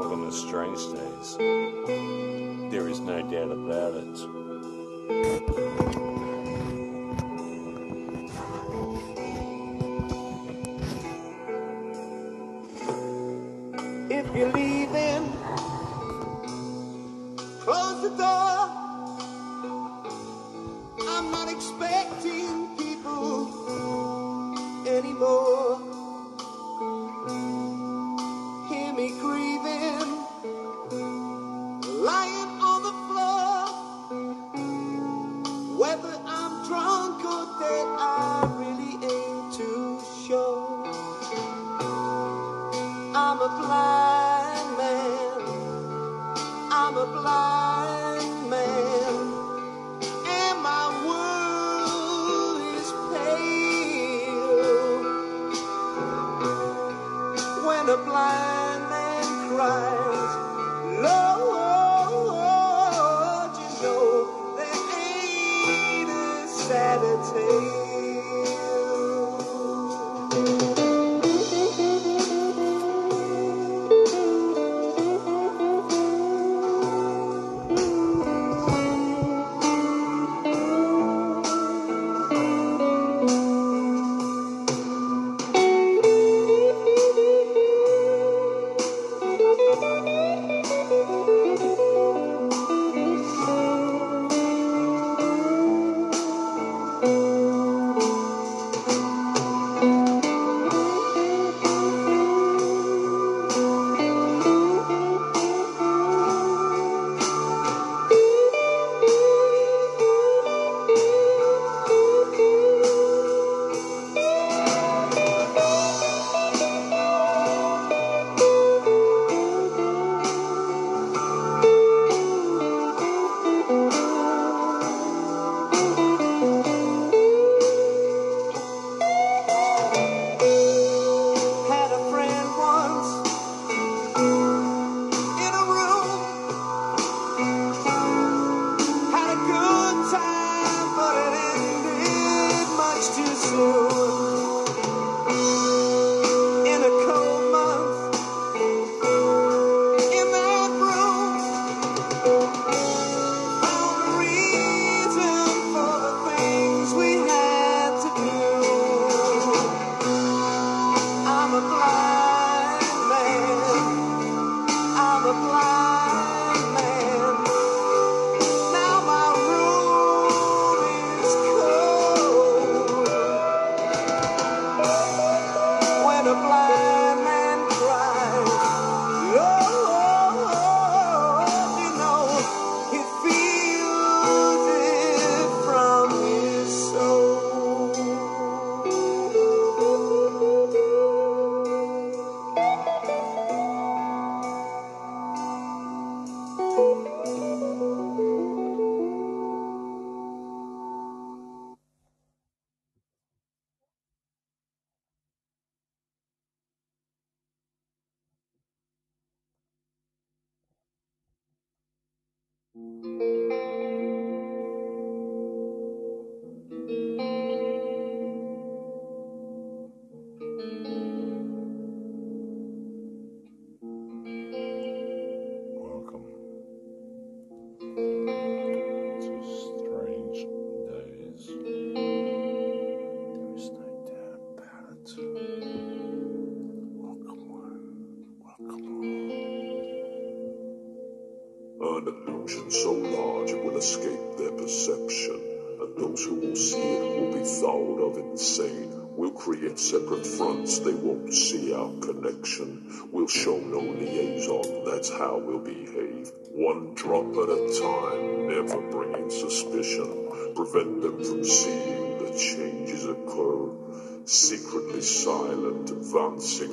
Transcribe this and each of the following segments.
Welcome to Strange Days. There is no doubt about it.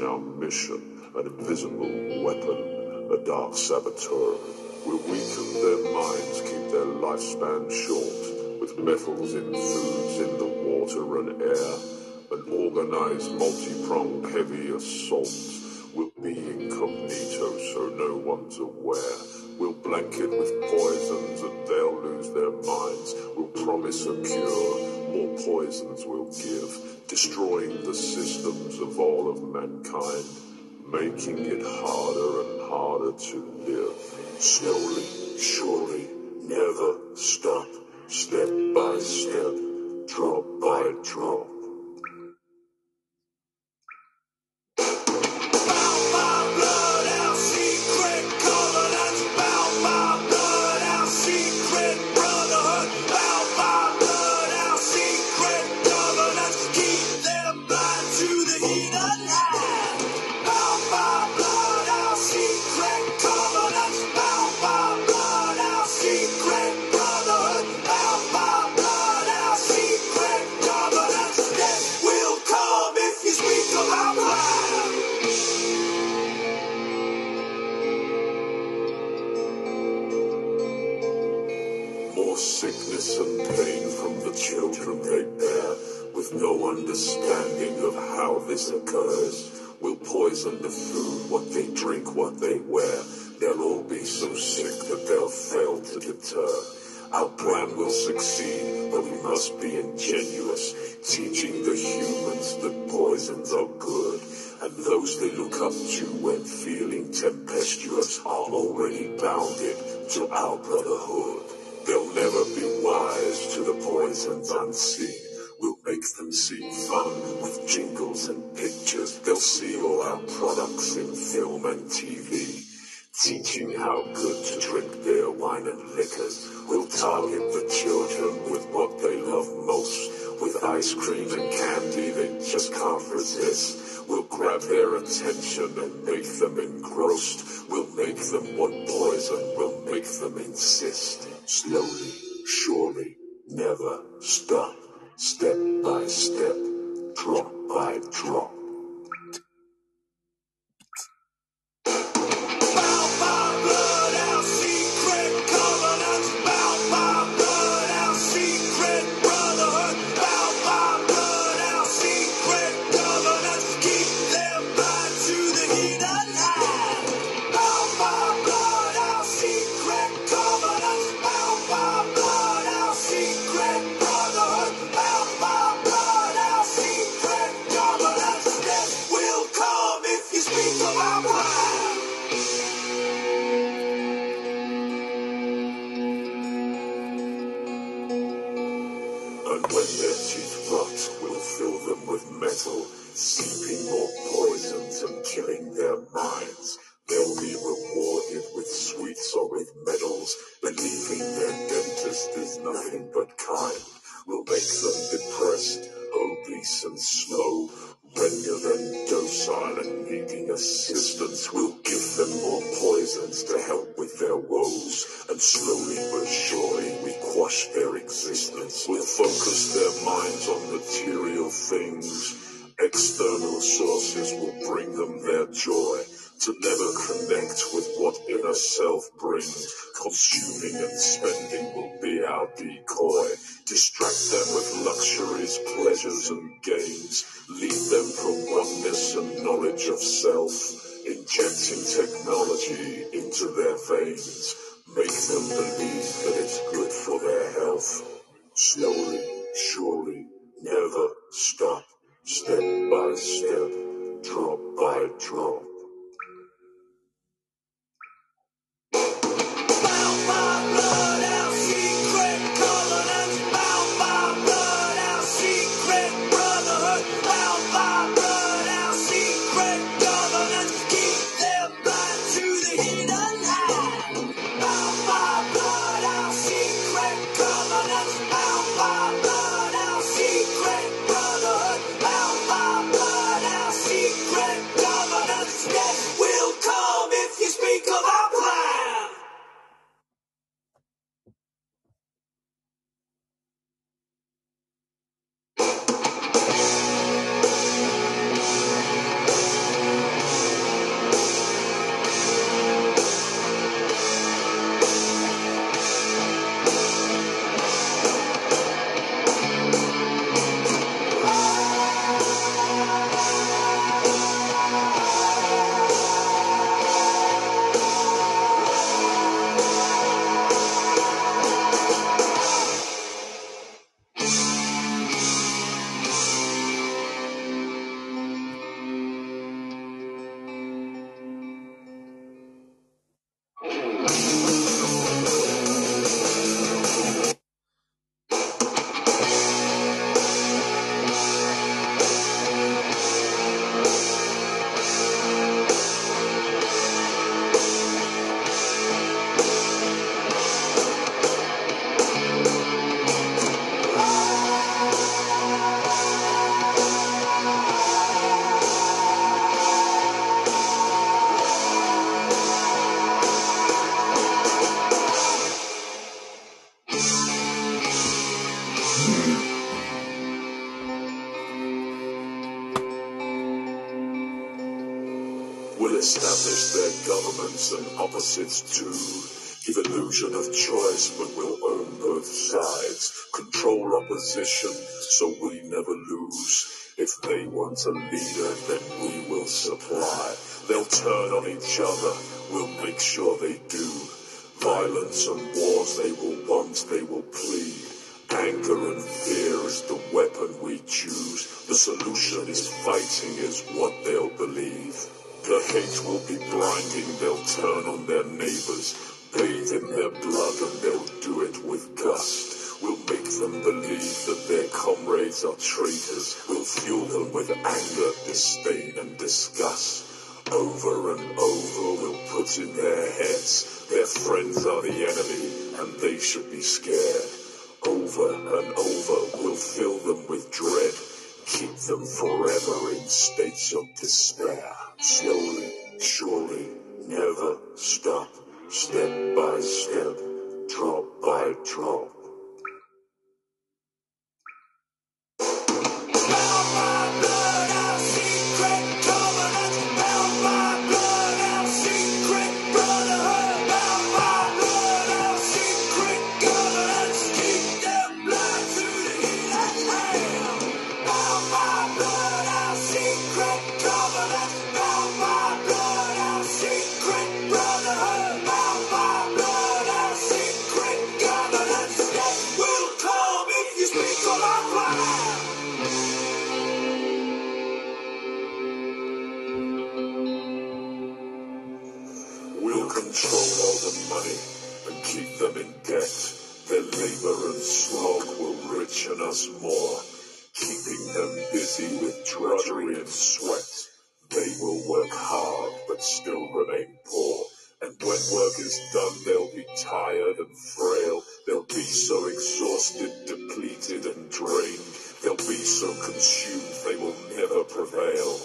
Our mission. An invisible weapon, a dark saboteur. We'll weaken their minds, keep their lifespan short. With metals in foods, in the water and air. An organized, multi-pronged, heavy assault. We'll be incognito so no one's aware. We'll blanket with poisons and they'll lose their minds. We'll promise a cure, more poisons we'll give. Destroying the systems of all of mankind. making it harder and harder to live. Slowly, surely, never stop, step by step, drop by drop. This occurs. Will poison the food, what they drink, what they wear. They'll all be so sick that they'll fail to deter. Our plan will succeed, but we must be ingenuous, teaching the humans that poisons are good. And those they look up to when feeling tempestuous are already bounded to our brotherhood. They'll never be wise to the poisons unseen. We'll make them see fun with jingles and pictures. They'll see all our products in film and TV. Teaching how good to drink beer, wine and liquors. We'll target the children with what they love most. With ice cream and candy they just can't resist. We'll grab their attention and make them engrossed. We'll make them want poison. We'll make them insist. Slowly, surely, never stop. Step by step, drop by drop. Killing their minds. They'll be rewarded with sweets or with medals, believing their dentist is nothing but kind. We'll make them depressed, obese and slow, render them docile and needing assistance. We'll give them more poisons to help with their woes, and slowly but surely we quash their existence. We'll focus their minds on material things. External sources will bring them their joy. To never connect with what inner self brings. Consuming and spending will be our decoy. Distract them with luxuries, pleasures, and gains. Lead them from oneness and knowledge of self. Injecting technology into their veins. Make them believe that it's good for their health. Slowly, surely, never stop. Step by step, drop by drop. Opposites too. Give illusion of choice, but we'll own both sides. Control opposition, so we never lose. If they want a leader, then we will supply. They'll turn on each other, we'll make sure they do. Violence and wars they will want, they will plead. Anger and fear is the weapon we choose. The solution is fighting is what they'll believe. The hate will be blinding, they'll turn on their neighbors, bathe in their blood and they'll do it with gust. We'll make them believe that their comrades are traitors. We'll fuel them with anger, disdain and disgust. Over and over we'll put in their heads, their friends are the enemy and they should be scared. Over and over we'll fill them with dread, keep them forever in states of despair. Slowly, surely, never stop, step by step, drop by drop. Richen us more, keeping them busy with drudgery and sweat. They will work hard but still remain poor. And when work is done, they'll be tired and frail. They'll be so exhausted, depleted, and drained. They'll be so consumed they will never prevail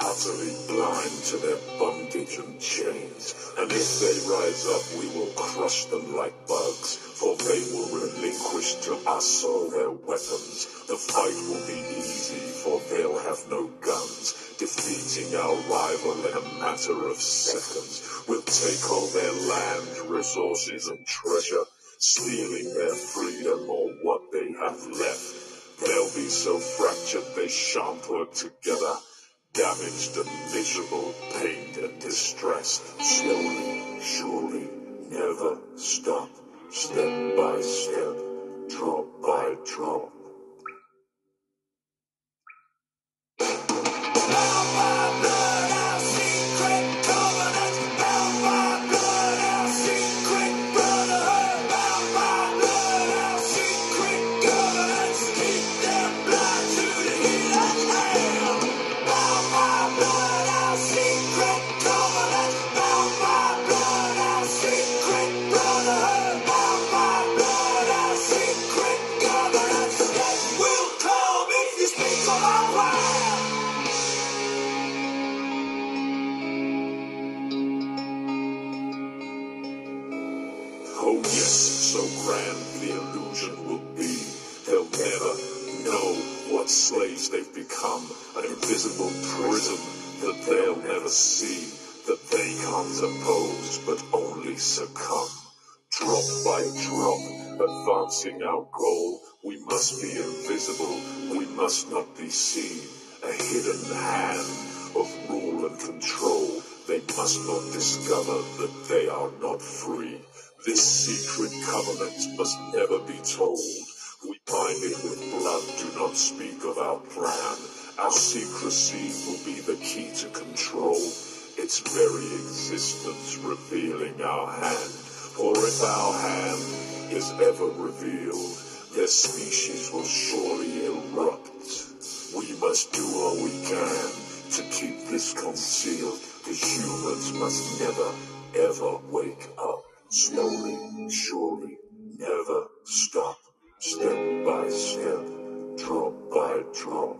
utterly blind to their bondage and chains. And if they rise up, we will crush them like bugs, for they will relinquish to us all their weapons. The fight will be easy, for they'll have no guns. Defeating our rival in a matter of seconds, we'll take all their land, resources, and treasure, stealing their freedom or what they have left. They'll be so fractured they shan't work together damaged and miserable, pained and distressed. Slowly, surely, never stop, step by step, drop by drop. An invisible prism that they'll never see. That they can't oppose, but only succumb. Drop by drop, advancing our goal. We must be invisible, we must not be seen. A hidden hand of rule and control. They must not discover that they are not free. This secret covenant must never be told. We bind it with blood, do not speak of our plan. Our secrecy will be the key to control. Its very existence revealing our hand. For if our hand is ever revealed, their species will surely erupt. We must do all we can to keep this concealed. The humans must never, ever wake up. Slowly, surely, never stop. Step by step, drop by drop.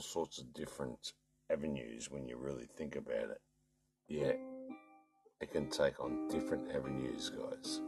all sorts of different avenues when you really think about it. Yeah, it can take on different avenues, guys.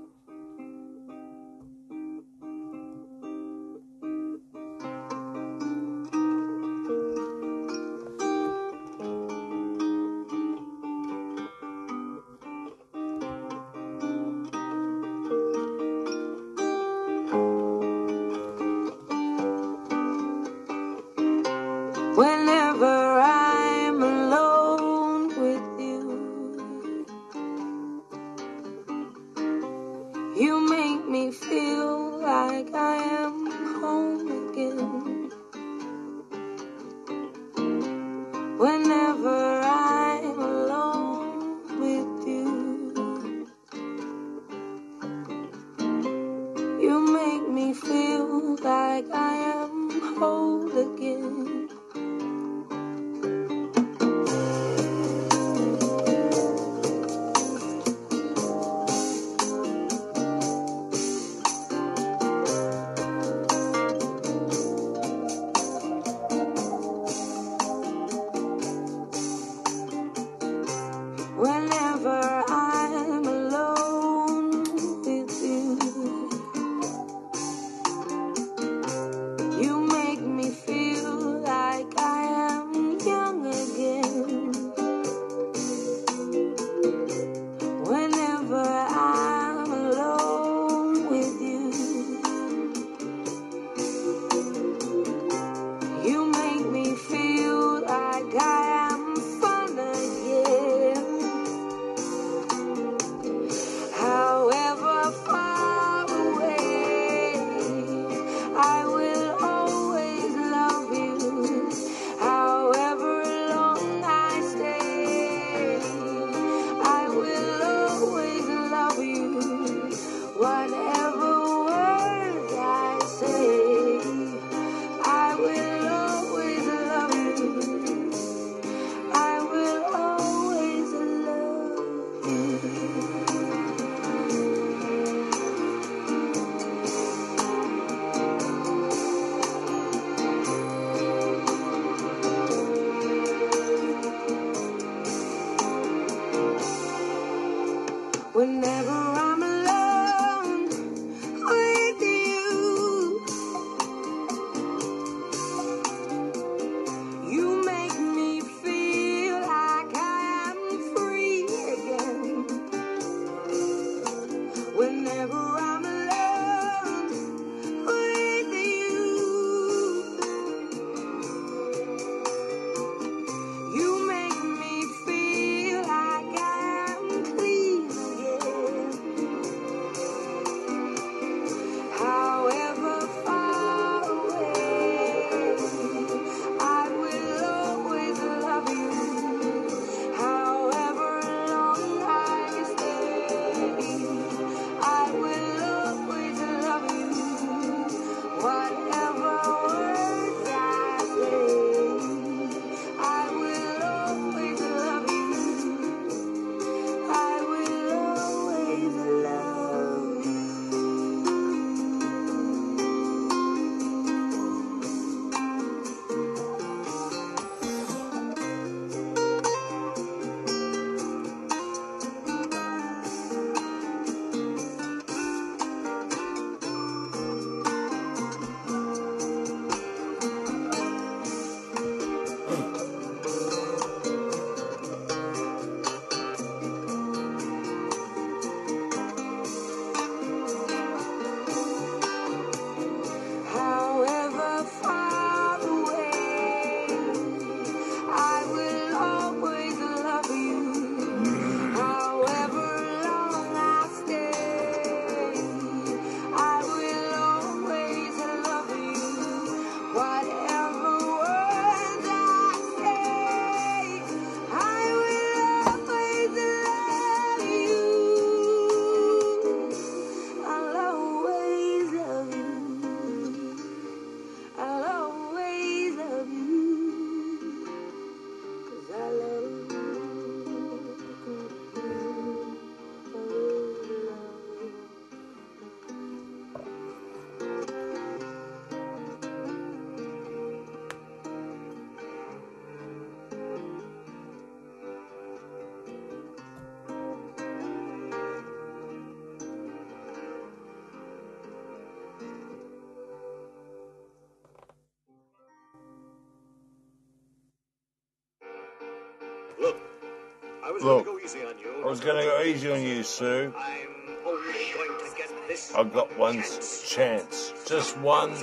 Was Look, going to go easy on you. I was going to go easy on you, Sue. I'm only going to get this. I got one chance. Just one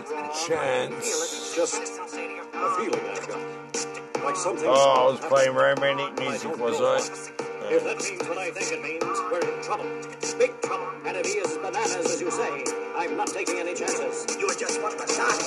chance. Just a feeling I've got. Like something. Oh, I was playing romantic music, was I? If that means what I think it means, we're in trouble. Big trouble. And if he is bananas, as you say, I'm not taking any chances. You're just one of the stars.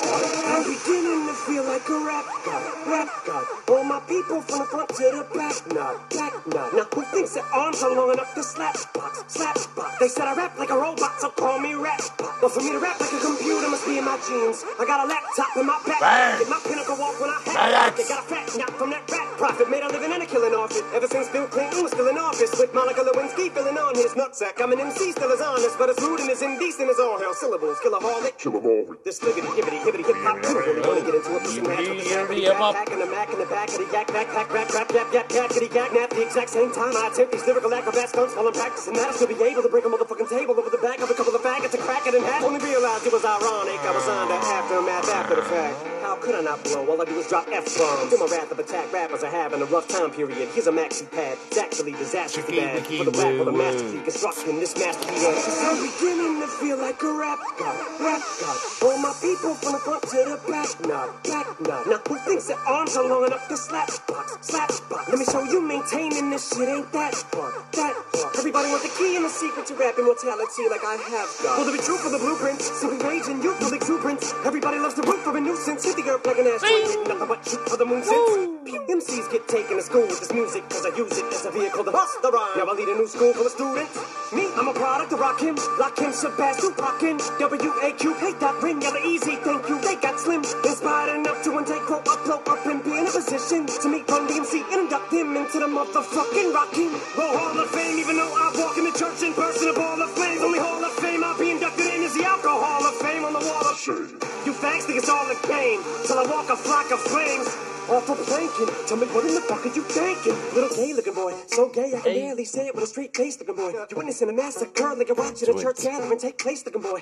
I'm beginning to feel like a rap god, rap god. All my people from the front to the back, nod, back nod. Now who thinks their arms are long enough to slap box, slap box? They said I rap like a robot, so call me rap. But for me to rap like a computer must be in my genes. I got a laptop in my back, Bang. get my pinnacle walk when I Bang. have. They got a fat knock from that rap profit, made a living and a killing off it. Ever since Bill Clinton was still in office, with Monica Lewinsky filling on his nutsack. I'm an MC, still as honest, but as rude and as indecent as all hell. Syllables, kill a harlot. Kill 'em all. This liggity, hibbity, hibbity, hip hop, too. Really wanna get into it, pushing that with the Yibbity, sackety, yip up. back, back, and the mac in the back of the yak, backpack, rap, rap, yap, yap, yakety, yak, nap. The exact same time I attempt these lyrical acrobat stunts while I'm practicing that, I still be able to break a motherfucking table over the back of a couple of faggots and crack it in half. Only realized it was ironic. I was under aftermath after the fact. How could I not blow? All I do is drop F-bombs. Feel my wrath of attack rappers are having a rough time period. Here's a maxi pad. It's actually disastrously bad. For the rap of the master deconstruction, this masterpiece. I'm beginning to feel like a rap god, rap god. All my people from the front to the back, nod, back nod. Now who thinks their arms are long enough to slap box, slap box? Let me show you maintaining this shit ain't that hard, that hard. Everybody wants the key and the secret to rap immortality like I have got. Will there be truth for the blueprints? Simply rage and youthful exuberance. Everybody loves to root for a nuisance. The earth like an asteroid. Nothing but shoot for the moon since. MCs get taken to school with this music cause I use it as a vehicle to bust the rhyme. Now I lead a new school full of students. Me, I'm a product of Rakim, Lakim, Shabazz, Rockin', W-A-Q, hate that ring, yella Eazy, thank you, they got slim. Inspired enough to one take quote, upload up and be in a position to meet Run DMC and induct him into the motherfucking Rockin' Roll Hall of Fame, even though I walk in the church in person, a ball of flames. Only Hall of Fame I'll be inducted in is the Alcohol of Fame on the wall of Shame. you fags think it's all a game till I walk a flock of flames. Off of planking, tell me what in the fuck are you thinking? Little gay looking boy, so gay I can Hey. barely say it with a straight face looking boy. You're witnessing a massacre like you're watching a church gathering take place looking boy.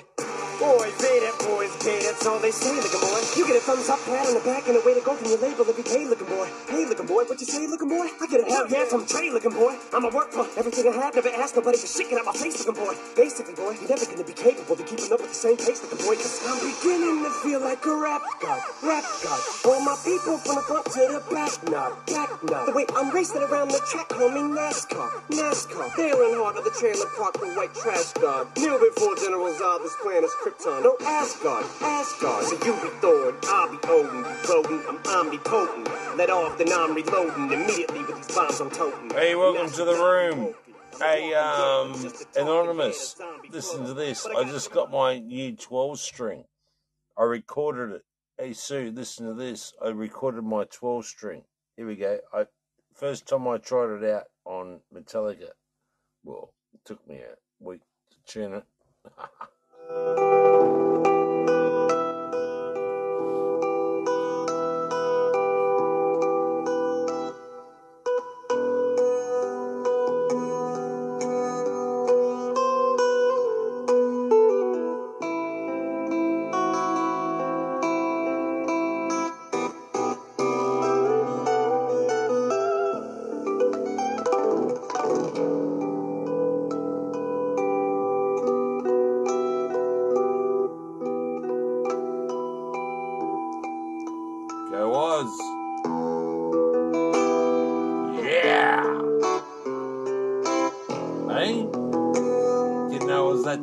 Boys, gay that boys, gay, that's all they say looking boy. You get a thumbs up, pat on the back, and a way to go from your label if you pay looking boy. Hey looking boy, what you say looking boy? I get a hell yeah from Dre looking boy. I'ma work for everything I have, never ask nobody for shit, get out my face looking boy. Basically boy, you're never gonna be capable of keeping up with the same pace looking boy, cause I'm beginning to feel like a rap god, rap god. All my people from the front to the back, nod, back nod. The way I'm racing around the track, homie, NASCAR, NASCAR. They're in heart of the trailer park, the white trash god. Kneel before General Zod, this plan is Krypton. No Asgard, Asgard. So you be Thor, I'll be Odin, you rodent, I'm omnipotent. Let off, then I'm reloading immediately with these bombs I'm toting. Hey, welcome to the room. Hey, um, Anonymous, listen to this. I just got my new 12 string. I recorded it. Hey, Sue, listen to this. I recorded my 12 string. Here we go. I First time I tried it out on Metallica. Well, it took me a week to tune it.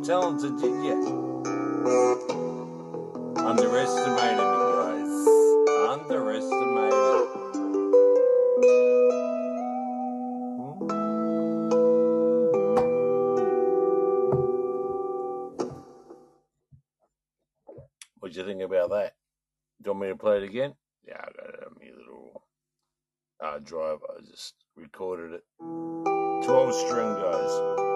talented, you? Underestimated me, guys. Underestimated. What'd you think about that? Do you want me to play it again? Yeah, I got it on my little uh, drive. I just recorded it. 12 string, guys.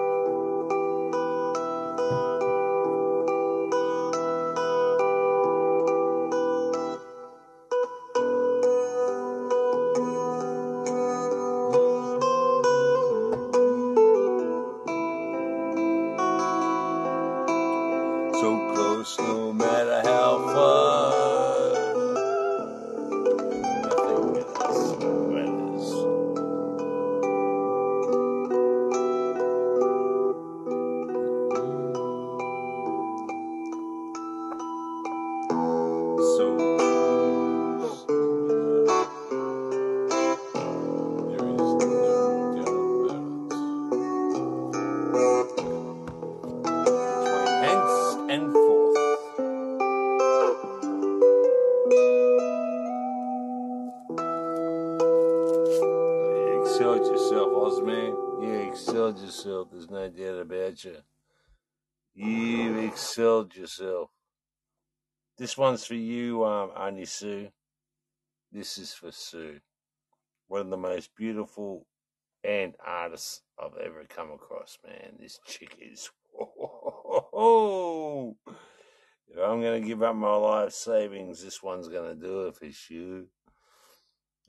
Yourself. This one's for you, um, Sue. This is for Sue. One of the most beautiful and artists I've ever come across, man. This chick is. If I'm going to give up my life savings, this one's going to do it for you.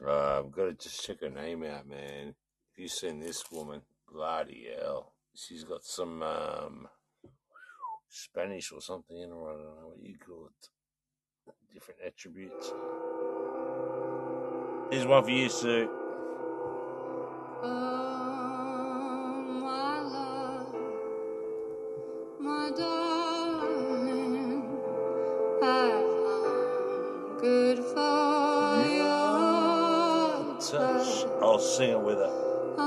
Uh, I've got to just check her name out, man. If you've seen this woman, bloody hell. She's got some um, Spanish or something in her. I don't know what you call it. Different attributes. Here's one for you, Sue. Oh, my love, my darling, I good for your touch. I'll sing it with her. A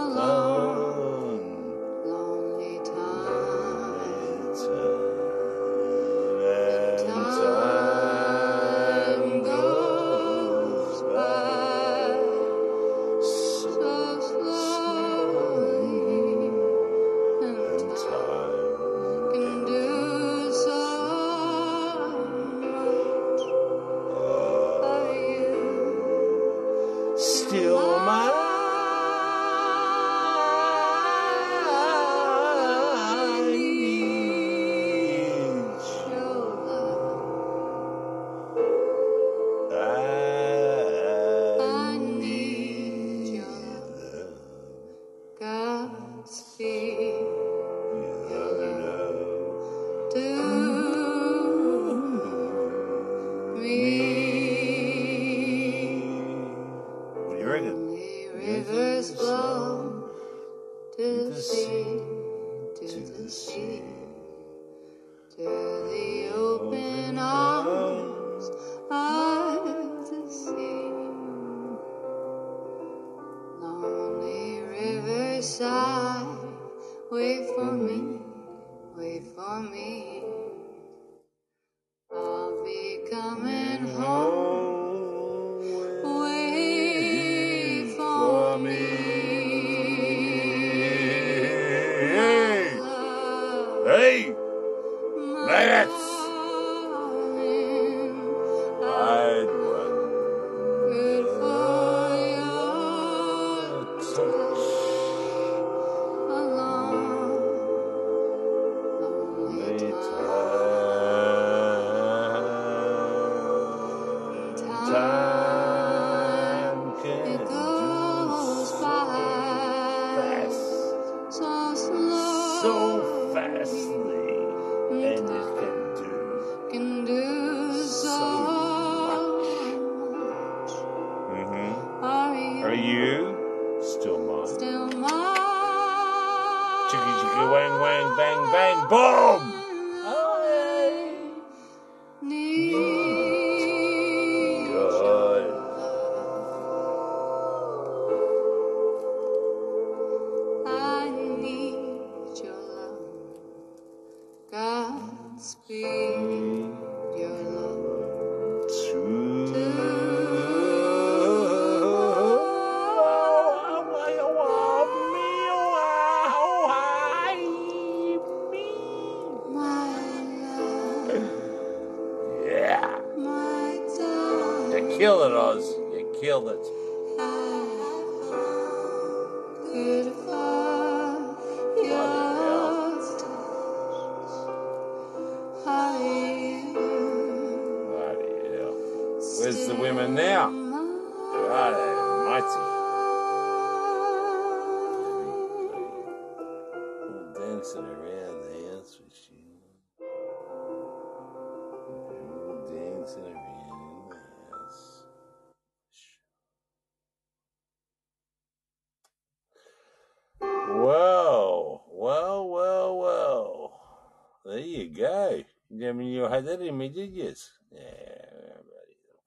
go. You never knew I had that in me, did you? Yeah,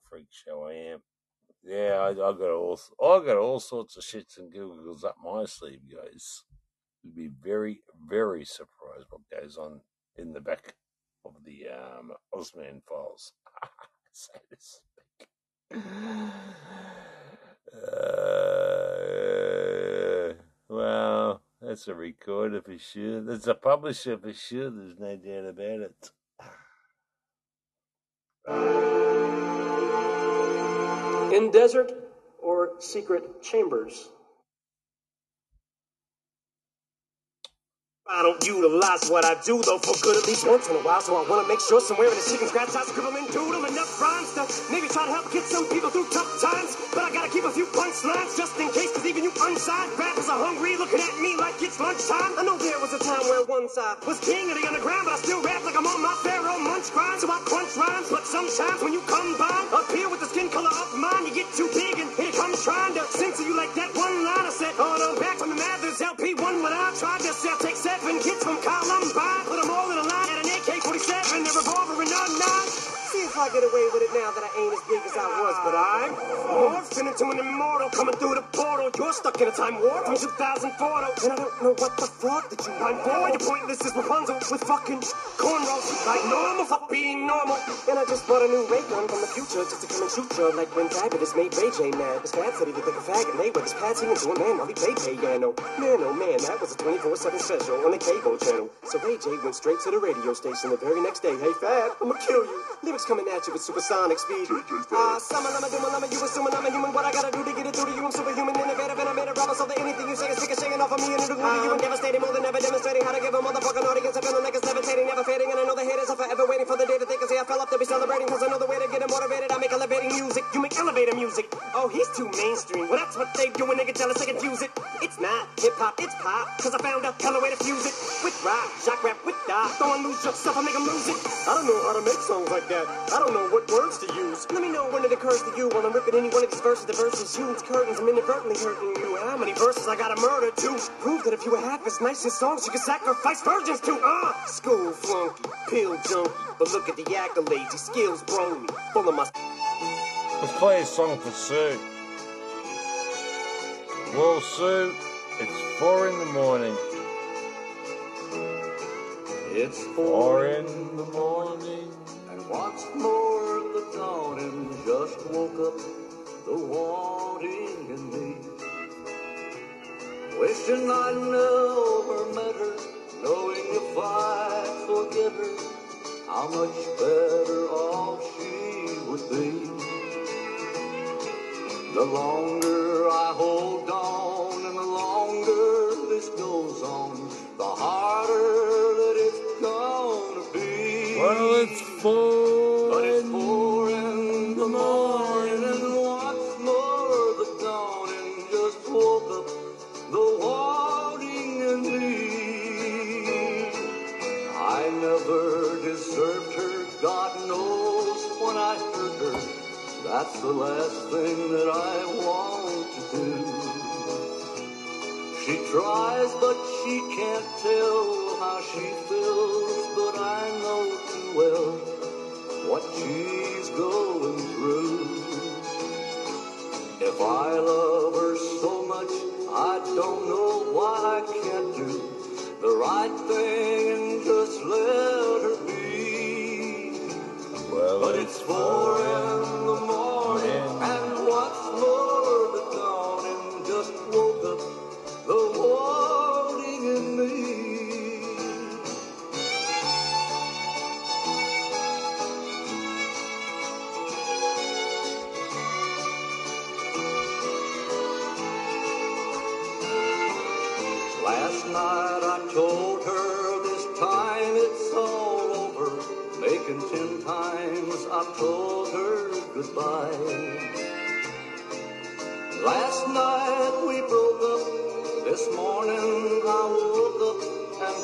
freak show I am. Yeah, I, I got all I got all sorts of shits and giggles up my sleeve, guys. You'd be very, very surprised what goes on in the back of the um, Osman files. so to speak. Uh, That's a recorder for sure. That's a publisher for sure. There's no doubt about it. In desert or secret chambers? I don't utilize what I do though for good at least once in a while, so I wanna make sure somewhere in the chicken scratch I scribble and doodle enough rhymes to maybe try to help get some people through tough times. But I gotta keep a few punchlines just in case, cause even you unsigned rappers are hungry looking at me like it's lunchtime. I know there was a time where one side was king of the underground, but I still rap like I'm on my pharaoh munch grind, so I crunch rhymes. But sometimes when you combine up here with the skin color of mine, you get too big and here comes trying to censor you like that one line I said. Oh no, back from the Mathers LP1 when I tried to sell, take seven kids from Columbine, put them all in a line at an AK-47, a revolver and a nine. See if I get away with it now that I ain't as big as I was, but I'm morphing into an immortal coming through the portal. You're stuck in a time warp from 2004, though, and I don't know what the fuck did you rhyme for. You're pointless as Rapunzel with fucking cornrows, like normal, fuck being normal. And I just bought a new ray gun from the future just to come and shoot you, like when Fabulous made Ray J mad. His dad said he looked like a faggot, they were his pad singing to a man while he played piano. Man, oh man, that was a 24/7 special on the cable channel. So Ray J went straight to the radio station the very next day. Hey Fab, I'ma kill you. Coming at you with supersonic speed. Ah, summer, lama, duma, lama, you assuming I'm a human. What I gotta do to get it through to you? I'm superhuman, innovative, and I made a promise. So that anything you say is sick of shaking off of me and it'll glue to you and devastating. More than ever demonstrating how to give a motherfucking audience a feeling like it's levitating, never fading. And I know the haters are forever waiting for the day that they can say I fell off to be celebrating. Cause I know the way to get them motivated. I make elevating music. You make elevator music. Oh, he's too mainstream. Well, that's what they do when they get jealous. They confuse it. It's not hip hop, it's pop. Cause I found a hella way to fuse it. With rock, shock rap, with die. Don't lose yourself, I make them lose it. I don't know how to make songs like that. I don't know what words to use. Let me know when it occurs to you when I'm ripping any one of these verses. The verses use curtains. I'm inadvertently hurting you. How many verses I gotta murder to prove that if you were half as nice as songs, you could sacrifice virgins to? Ah, school flunky, pill junkie. But look at the accolades, these skills brony. Full of my Let's play a song for Sue. Well, Sue, it's four in the morning. It's Four in the morning. What's more, the dawning just woke up the wanting in me. Wishing I never met her, knowing if I forget her, how much better off she would be. The longer she can't tell how she feels, but I know too well what she's going through. If I love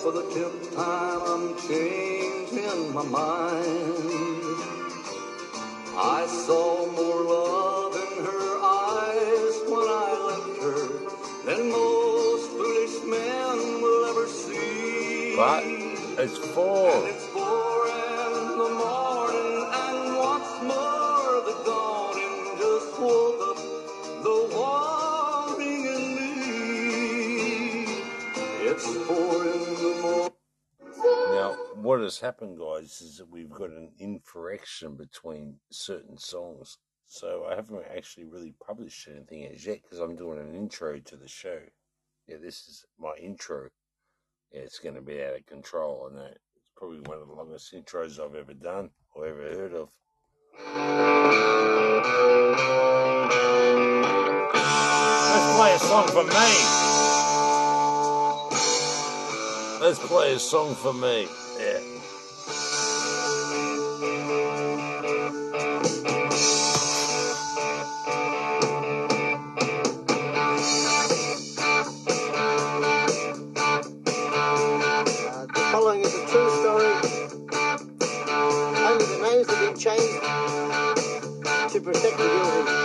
for the tenth time I'm changing my mind. I saw more love in her eyes when I left her than most foolish men will ever see. Four. it's four what has happened, guys, is that we've got an infraction between certain songs. So I haven't actually really published anything as yet because I'm doing an intro to the show. Yeah, this is my intro. Yeah, it's going to be out of control. I know. It's probably one of the longest intros I've ever done or ever heard of. Let's play a song for me. Let's play a song for me. Protect the guilty.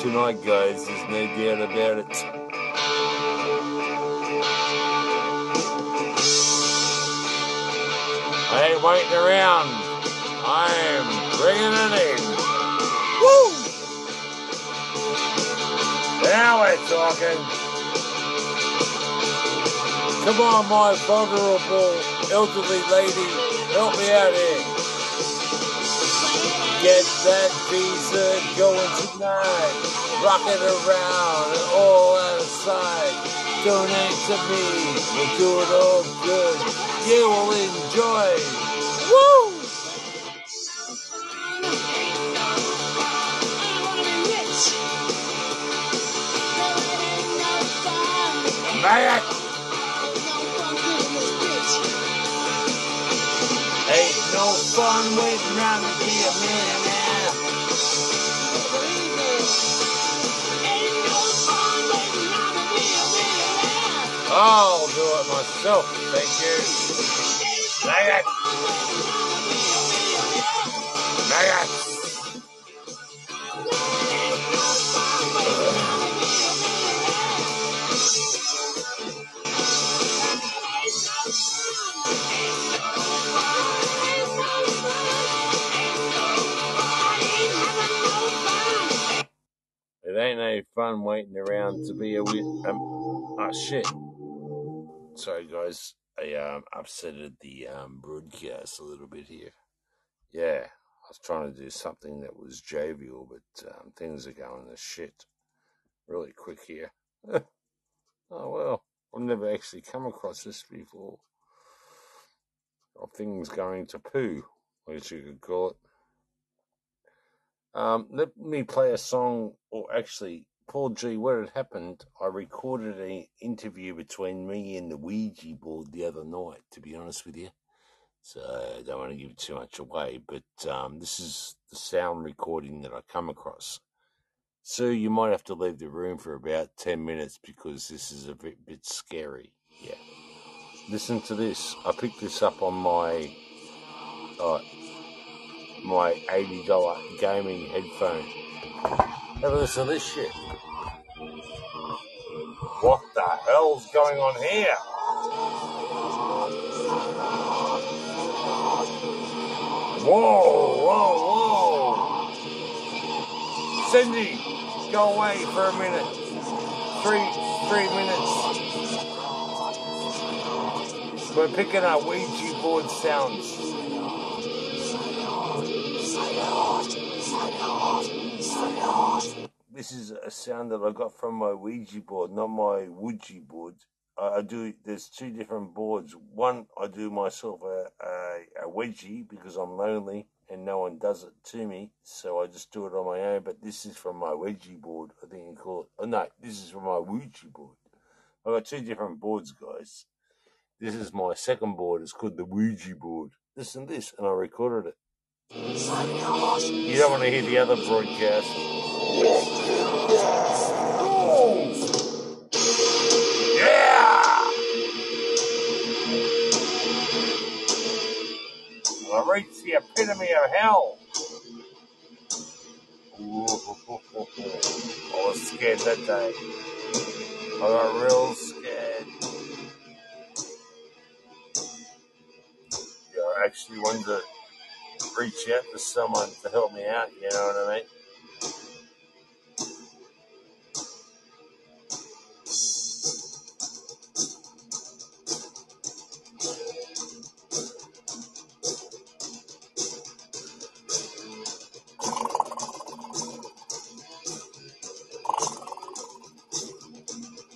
Tonight, guys. There's no doubt about it. I ain't waiting around. I'm bringing it in. Woo! Now we're talking. Come on, my vulnerable elderly lady. Help me out here. Get that visa going tonight. Rock it around and all out of sight. Donate to me. We'll do it all good. You will enjoy. Woo! Man, ain't no fun waiting around to be a millionaire. I'll do it myself. Thank you. Maggot. Maggots. No fun waiting around to be a wi- um. Oh shit. Sorry guys, I um upsetted the um broadcast a little bit here. Yeah, I was trying to do something that was jovial, but um, things are going to shit really quick here. oh well, I've never actually come across this before. Of things going to poo, as you could call it. Um, let me play a song, or actually, Paul G. What had happened? I recorded an interview between me and the Ouija board the other night. To be honest with you, so I don't want to give too much away, but um, this is the sound recording that I come across. So you might have to leave the room for about ten minutes because this is a bit, bit scary. Yeah, listen to this. I picked this up on my uh, my eighty dollar gaming headphone. Have a listen to this shit. What the hell's going on here? Whoa, whoa, whoa. Cindy, go away for a minute. Three, three minutes. We're picking up Ouija board sounds. This is a sound that I got from my Ouija board, not my Ouija board. I, I do. There's two different boards. One, I do myself a, a a Ouija because I'm lonely and no one does it to me, so I just do it on my own. But this is from my Ouija board. I think you call it. Oh no, this is from my Ouija board. I got two different boards, guys. This is my second board. It's called the Ouija board. Listen to this, and I recorded it. You don't want to hear the other broadcast. Yeah! I reached the epitome of hell. I was scared that day. I got real scared. Yeah, I actually to reach out to someone to help me out, you know what I mean?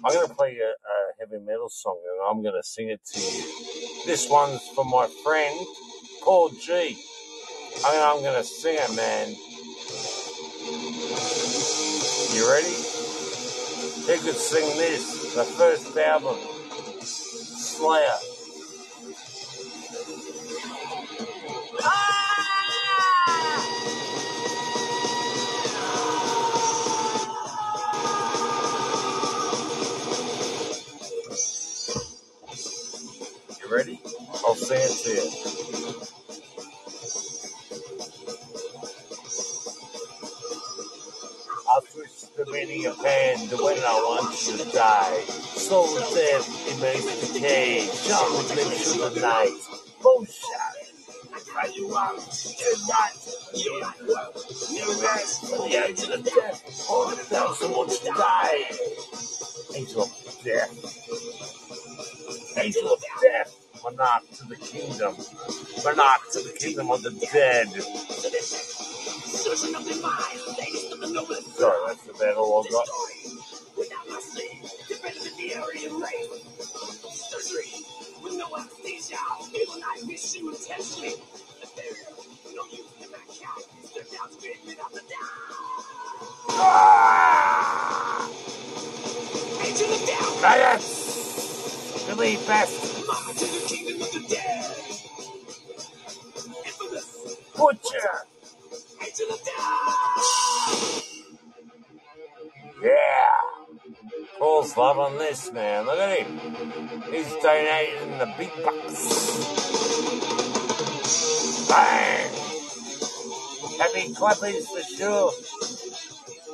I'm going to play a, a heavy metal song and I'm going to sing it to you. This one's for my friend, Paul G. I mean, I'm to sing it, man. You ready? He could sing this, the first album, Slayer. Die. Soul death, it makes decay. John the glimpse of the night. Bullshit. How you are tonight? You rest on the edge of the death. The thousand wants to die. Angel of death. Angel of death. Monarch to the kingdom. Monarch to the kingdom of the dead. Ah! Maggots! Believe best. Butcher! Age of the Death! Yeah! Paul Paul's loving this, man. Look at him. He's donating the big bucks. Bang! Happy clappies for sure.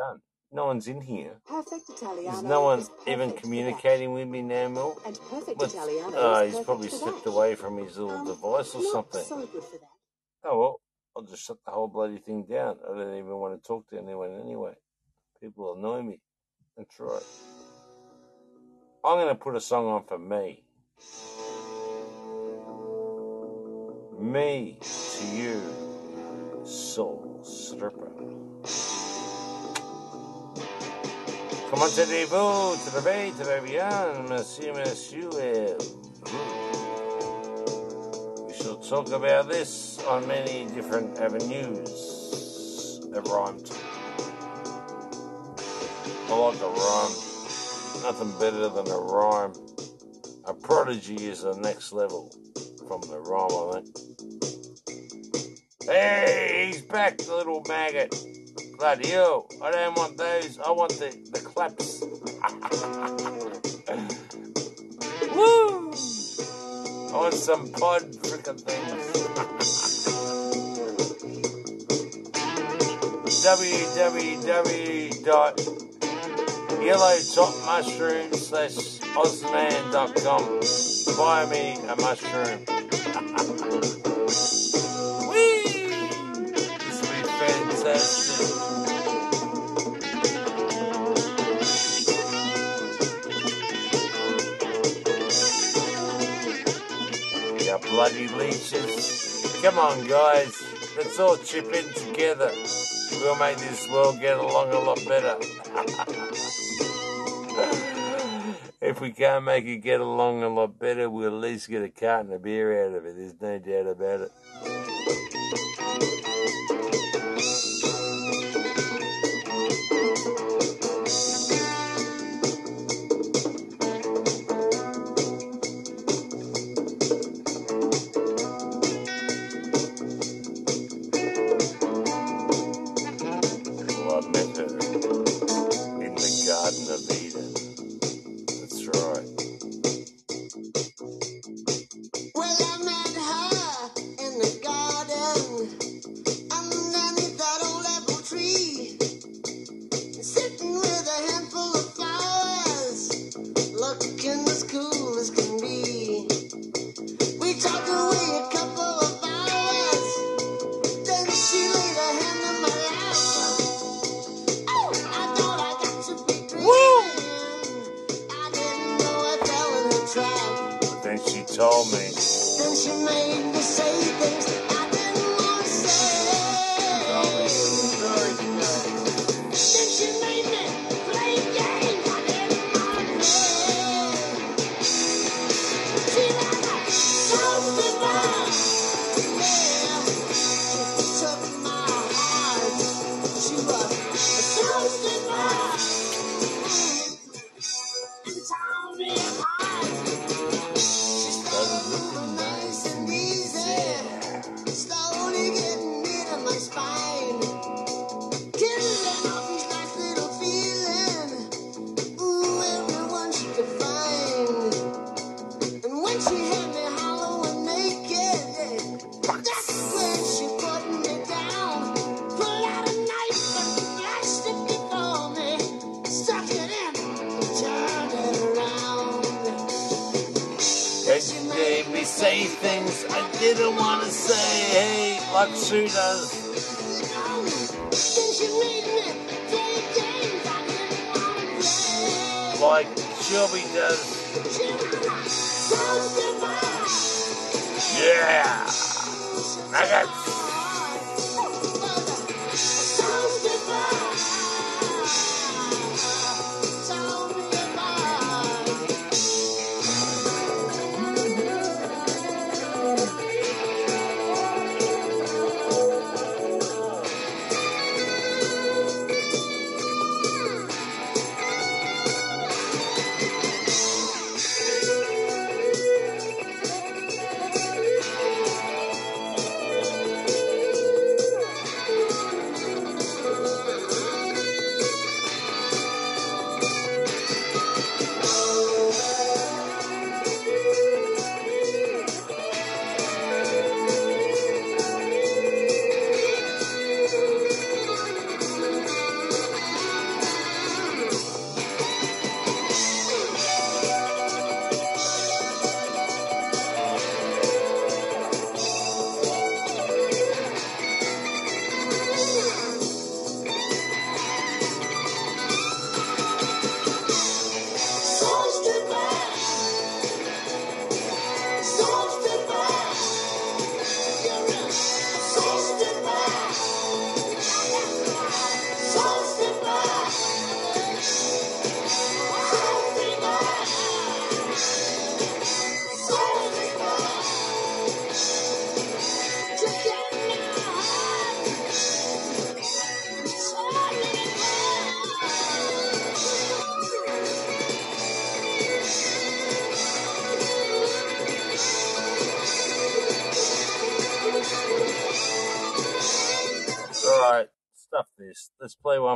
done? No one's in here. Perfect Italiano. There's no one even communicating with me now, Mel. And perfect What's, Italiano oh, he's probably stepped that. away from his little Um, device or something. so good for that. Oh well, I'll just shut the whole bloody thing down. I don't even want to talk to anyone anyway. People annoy me. That's right. I'm going to put a song on for me. Me to you, soul stripper. Commentatez-vous, très très bien, monsieur, monsieur. Hmm. We shall talk about this on many different avenues. A rhyme. I like a rhyme. Nothing better than a rhyme. A prodigy is the next level from the rhyme, I think. Hey, he's back, the little maggot. Hell. I don't want those. I want the, the claps. Woo! I want some pod frickin' things. www.yellowtopmushroom slash osman.com. Buy me a mushroom. bloody leeches. Come on, guys. Let's all chip in together. We'll make this world get along a lot better. if we can't make it get along a lot better, we'll at least get a carton of beer out of it. There's no doubt about it.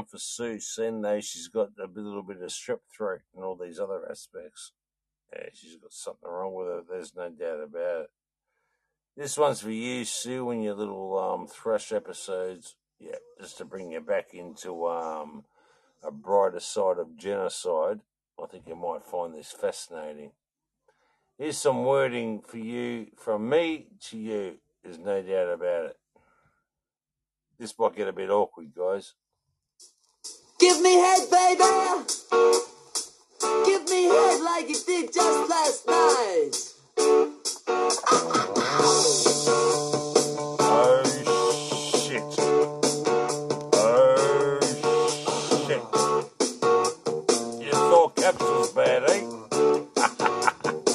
For Sue. Sen though she's got a little bit of strep throat and all these other aspects. Yeah, she's got something wrong with her. There's no doubt about it. This one's for you, Sue, and your little um, thrush episodes. Yeah, just to bring you back into um, a brighter side of genocide. I think you might find this fascinating. Here's some wording for you from me to you. There's no doubt about it. This might get a bit awkward, guys. Give me head, baby. Give me head like you did just last night. Oh shit. Oh shit. You thought capsule's bad, eh?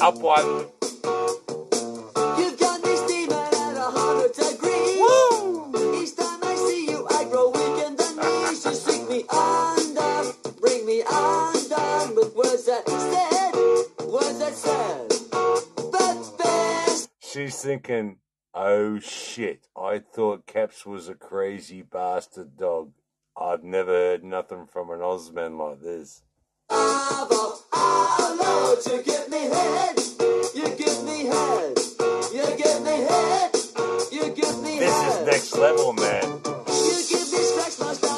Up one. She's thinking, oh shit, I thought Caps was a crazy bastard dog. I've never heard nothing from an Ozman like this. Of all you give me head, you give me head, you give me head, you give me This is next level, man. You give me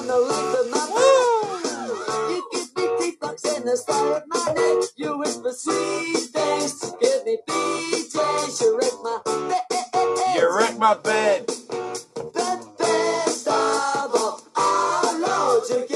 in the side of my neck. You whisper sweet things, give me BJs. You wreck my bed. You wreck my bed. The best of all our Lord, you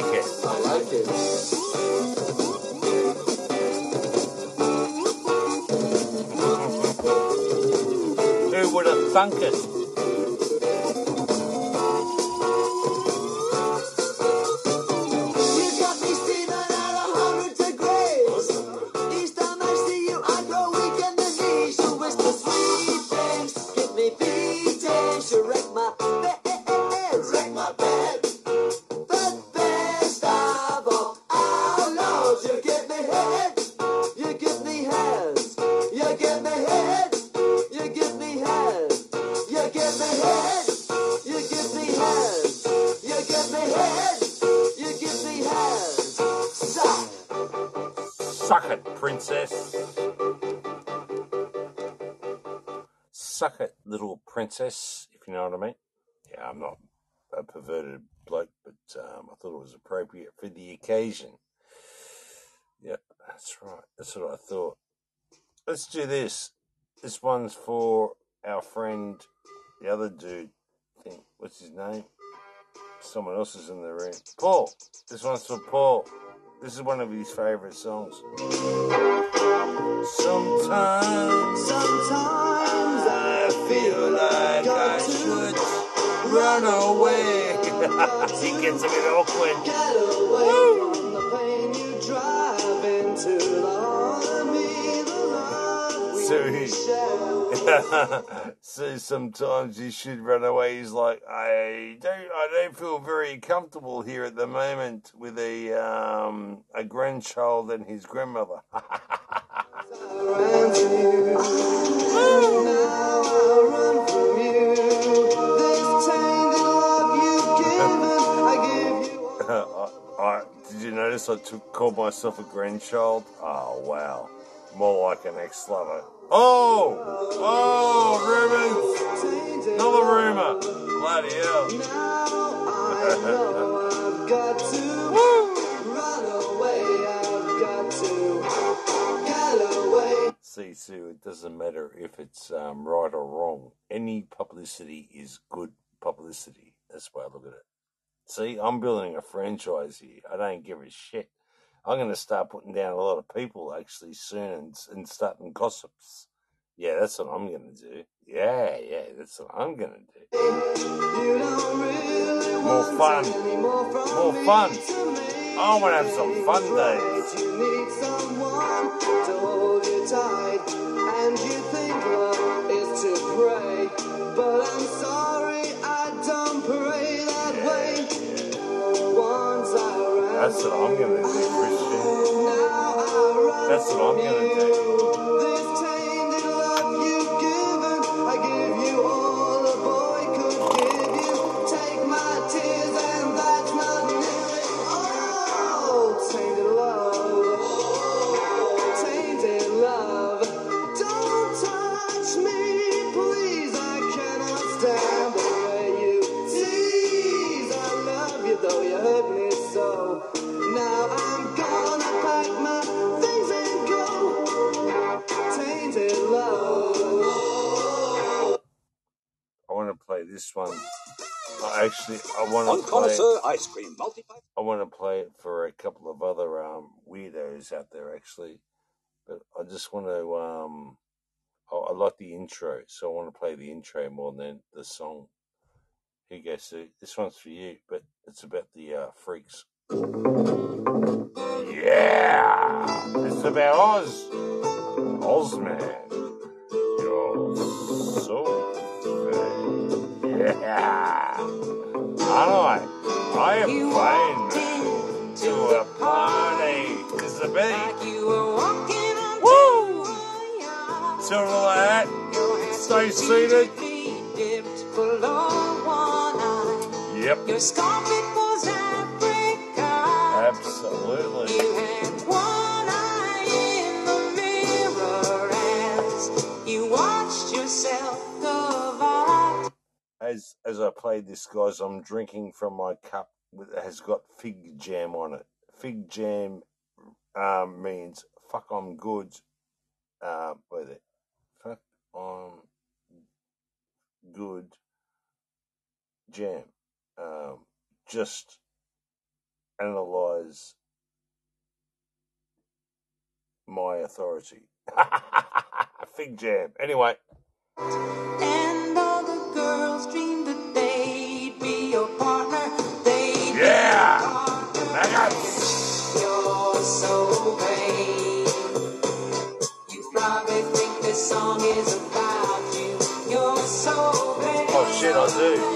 like it. I like it. Who would have thunk it? Occasion. Yep, that's right. That's what I thought. Let's do this. This one's for our friend, the other dude. I think, what's his name? Someone else is in the room. Paul. This one's for Paul. This is one of his favorite songs. Sometimes, sometimes I feel like I should run away. he gets a bit awkward. he- sometimes you should run away. He's like, I don't, I don't feel very comfortable here at the moment with a um a grandchild and his grandmother. I, did you notice I took called myself a grandchild? Oh wow, more like an ex-lover. Oh, oh, rumors, another rumor. Bloody hell. Now I know I've got to run away. I've got to get away. See, Sue, it doesn't matter if it's um, right or wrong. Any publicity is good publicity. That's the way I look at it. See, I'm building a franchise here. I don't give a shit. I'm going to start putting down a lot of people actually soon and, and starting gossips. Yeah, that's what I'm going to do. Yeah, yeah, that's what I'm going to do. More fun. More fun. I want to have some fun days. Yeah, yeah. That's what I'm going to do. That's what I'm gonna do. Actually, I want to play. Ice Cream Multi-Pack. I want to play it for a couple of other um, weirdos out there, actually. But I just want to. Um, I, I like the intro, so I want to play the intro more than the song. Here you go, Sue. This one's for you, but it's about the uh, freaks. Yeah, it's about Oz. Ozman. You're so fake. Yeah. Alright, I am playing to a party. It's This is a beat. Woo! Sort of like that. Stay seated. Yep, Your scarlet was Africa. absolutely. You had one eye in the mirror as you watched yourself. As as I played this, guys, I'm drinking from my cup that has got fig jam on it. Fig jam um, means fuck, I'm good. Uh, with it, fuck, I'm good. Jam. Um, just analyze my authority. fig jam. Anyway, girls dreamed that they'd be your partner. They'd be Yeah. your partner. You're so vain. You probably think this song is about you. You're so vain. Oh shit, I do.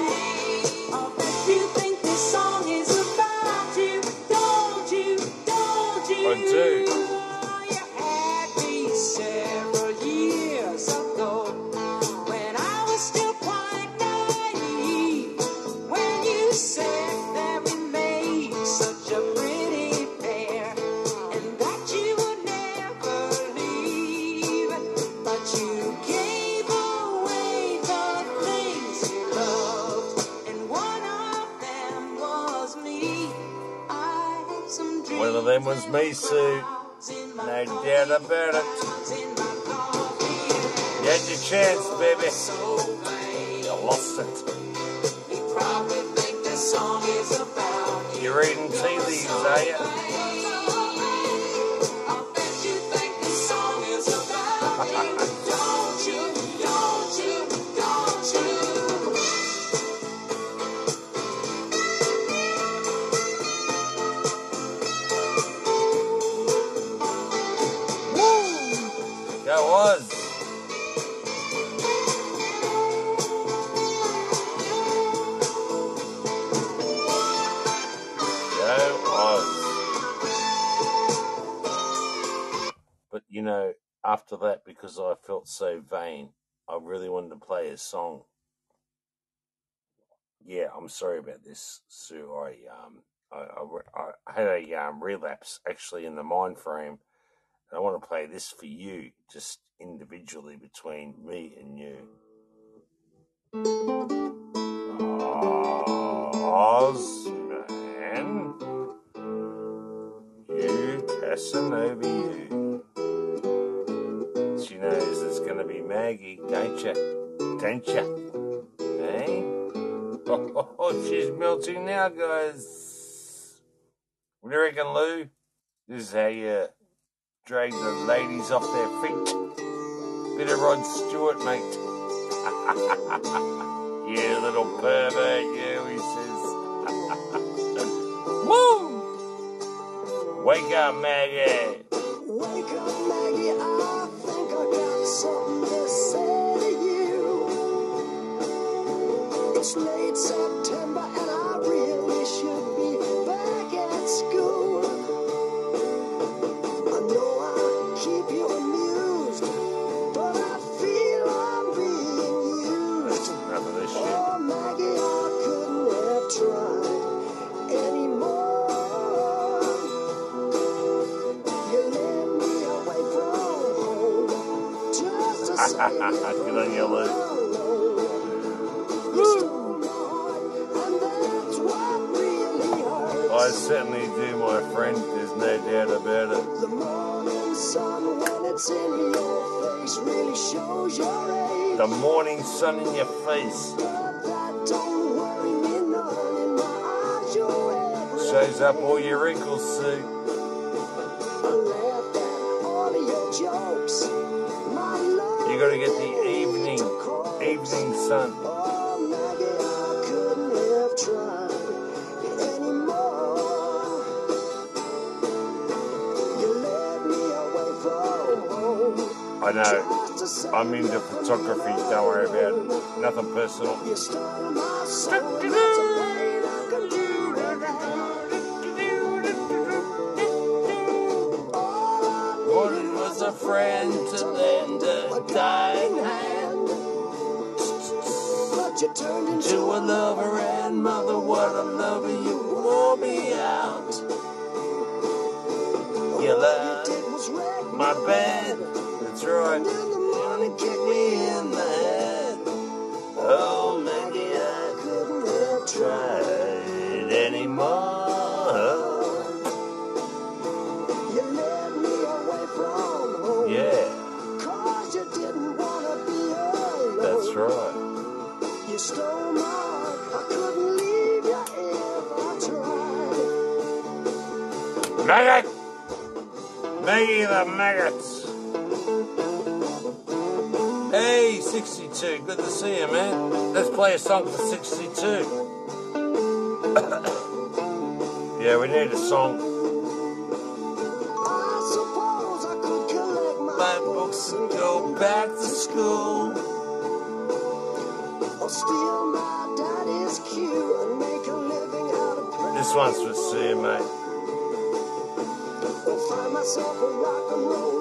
Dreams. One of them was me, Sue. No doubt about it. You had your chance, baby. You lost it. You're reading tea leaves, are you? After that, because I felt so vain, I really wanted to play a song. Yeah, I'm sorry about this, Sue. I um, I, I, I had a um, relapse actually in the mind frame. And I want to play this for you, just individually between me and you. Oz, man. You, Casanova, you. It's going to be Maggie? Don't you? Hey? Oh, she's melting now, guys. What do you reckon, Lou? This is how you drag the ladies off their feet. Bit of Rod Stewart, mate. you little pervert, you, he says. Woo! Wake up, Maggie. Wake up, Maggie. I It's late September Good on you, Lou. you stole my heart, and that's what really hurts. I certainly do, my friend. There's no doubt about it. The morning sun, when it's in your face, really shows your age. The morning sun in your face But that don't worry me none. In my eyes, you're shows up all your wrinkles, Sue. Say I'm into photography. Don't worry about it. Nothing personal. You stole my soul. The maggots. Hey, 62. Good to see you, man. Let's play a song for 62. yeah, we need a song. I suppose I could collect my, books and go back to school. or steal my daddy's cue and make a living out of. This one's for Sue, mate. Myself a rock and roll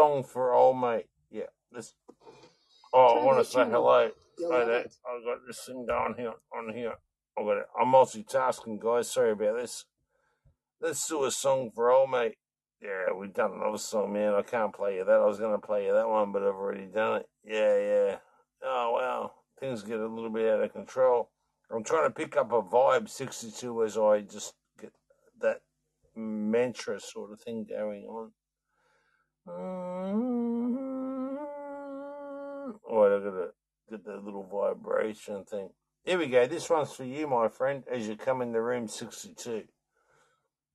song for old mate. Yeah, let's. Oh, I want to say hello. Hey there. I've got this thing down here on here. I've got it. I'm multitasking, guys. Sorry about this. Let's do a song for old mate. Yeah, we've done another song, man. I can't play you that. I was going to play you that one, but I've already done it. Yeah, yeah. Oh, wow. Things get a little bit out of control. I'm trying to pick up a vibe 62 as I just get that mantra sort of thing going on. Oh, I gotta get that little vibration thing. Here we go. This one's for you, my friend, as you come in the room 62.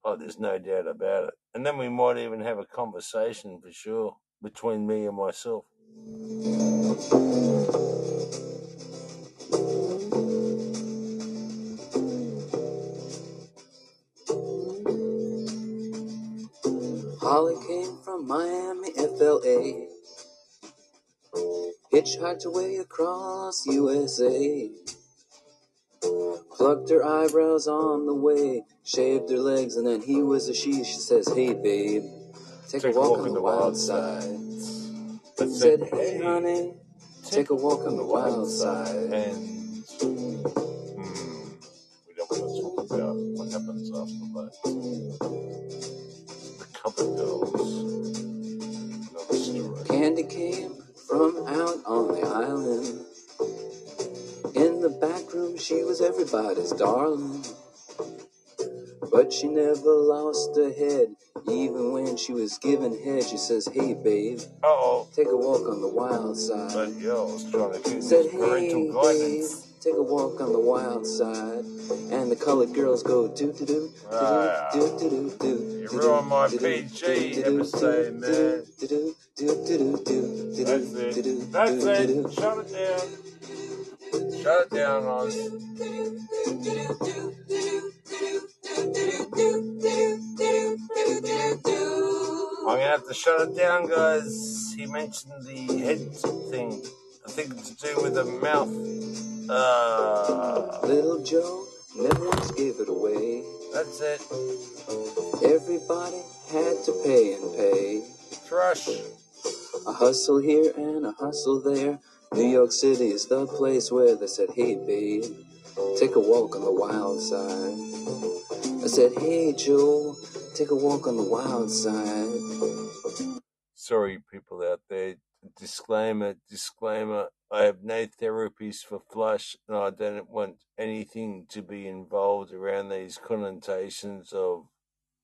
Oh, there's no doubt about it. And then we might even have a conversation for sure between me and myself. Holly came from Miami, FLA. Hitchhiked her way across USA. Plucked her eyebrows on the way. Shaved her legs, and then he was a she. She says, Hey, babe, take, a walk, on the wild side. But Said, Hey, honey, take a walk on the wild side. And mm, we don't want to talk about what happens after that. The cover girls. Another story. Candy came from out on the island. In the back room, she was everybody's darling. But she never lost her head. Even when she was given head, she says, Hey, babe, Uh oh. take a walk on the wild side. But yo, I was trying to keep Said, Hey, babe, take a walk on the wild side. And the colored girls go, do do do, Ah. do do do do. You ruined my PG episode, man. That's it. That's it. Shut it down. Shut it down, Oz. I'm gonna have to shut it down, guys. He mentioned the head thing. I think it's to do with the mouth. Uh, Little Joe never once gave it away. that's it. Everybody had to pay and pay. Thrush. A hustle here and a hustle there. New York City is the place where they said, Hey, babe, take a walk on the wild side. I said, Hey, Joe, take a walk on the wild side. Sorry, people out there. Disclaimer, disclaimer. I have no therapies for flush, and I don't want anything to be involved around these connotations of.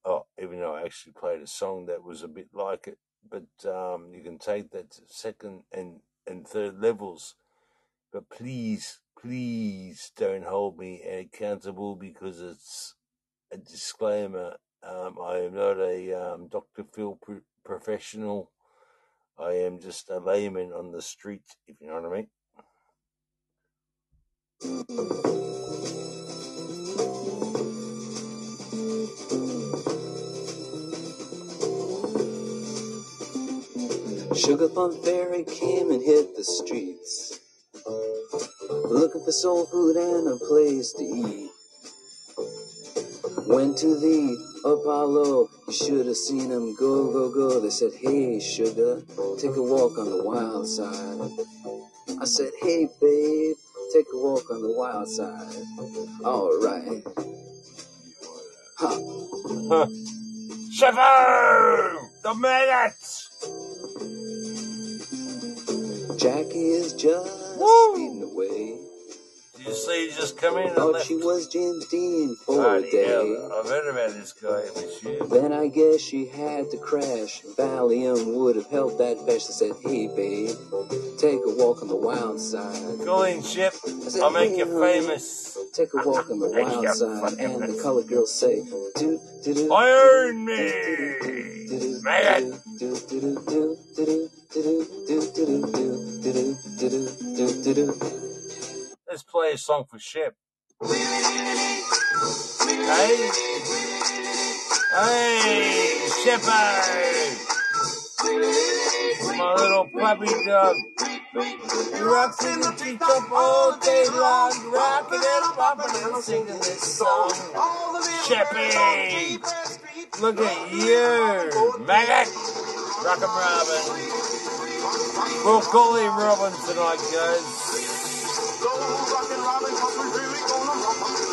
Oh, even though I actually played a song that was a bit like it, but um, you can take that to second and and third levels. But please, please don't hold me accountable because it's a disclaimer. Um, I am not a um, Dr. Phil pro- professional. I am just um, a layman on the street, if you know what I mean. Sugar Plum Fairy came and hit the streets. Looking for soul food and a place to eat. Went to the Apollo, you should have seen him go, go, go. They said, Hey, sugar, take a walk on the wild side. I said, Hey, babe, take a walk on the wild side. Alright. Huh. Huh. Shiver! The maggots! Jackie is just Woo! speeding away. Did you see he just come in and Thought left? she was Jim Dean for a day. hell, I've heard about this guy. It you. Then I guess she had to crash. Valium would have helped that bitch. I said, Hey, babe, take a walk on the wild side. Go in, Chip. I said, I'll make "Hey, you honey, famous. Take a walk on the wild you side. And the colored girls say, do, do, do. Iron me! Maggot! Let's play a song for Shep. Hey! Hey! Shepherd! My little puppy dog. He rocks in the treetop all day long, rocking and popping and singing this song. Sheppy! Look at you! Maggot! Rock 'em Robin. We'll call him Robin tonight, guys.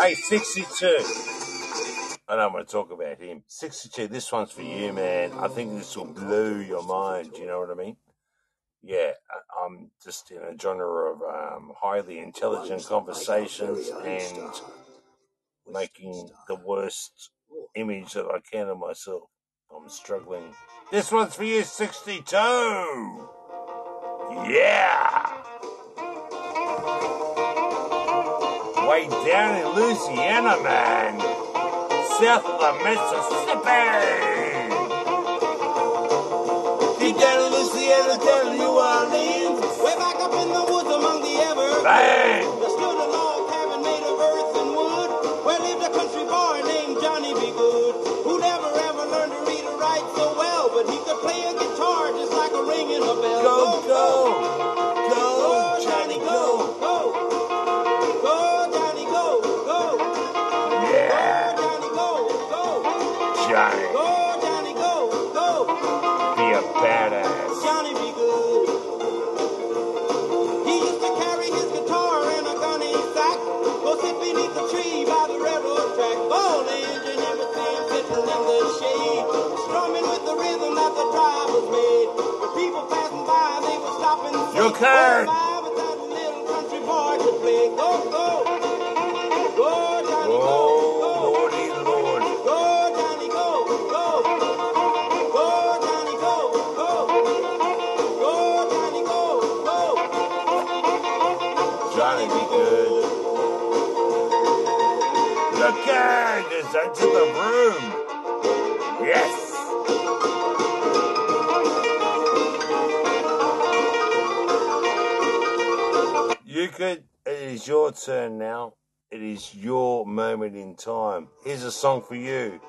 Hey, 62. I don't want to talk about him. 62, this one's for you, man. I think this will blow your mind. Do you know what I mean? Yeah, I- I'm just in a genre of um, highly intelligent conversations and making the worst image that I can of myself. I'm struggling. This one's for you, 62. Yeah. way down in Louisiana, man. South of the Mississippi. Deep down in Louisiana, down in New Orleans. Way back up in the woods among the evergreens, Man. There stood a log cabin made of earth and wood. Where lived a country boy named Johnny B. Goode. Who never ever learned to read or write so well. But he could play a guitar just like a ringing a bell. Go, go. go. Johnny, go, go. Be a badass. Johnny B. Goode. He used to carry his guitar in a gunny sack. Go sit beneath the tree by the railroad track. Ball engine, everything sitting in the shade. Strumming with the rhythm that the drivers made. When people passing by, they would stop and say, Your Gang is into the room. Yes. You could. It is your turn now. It is your moment in time. Here's a song for you.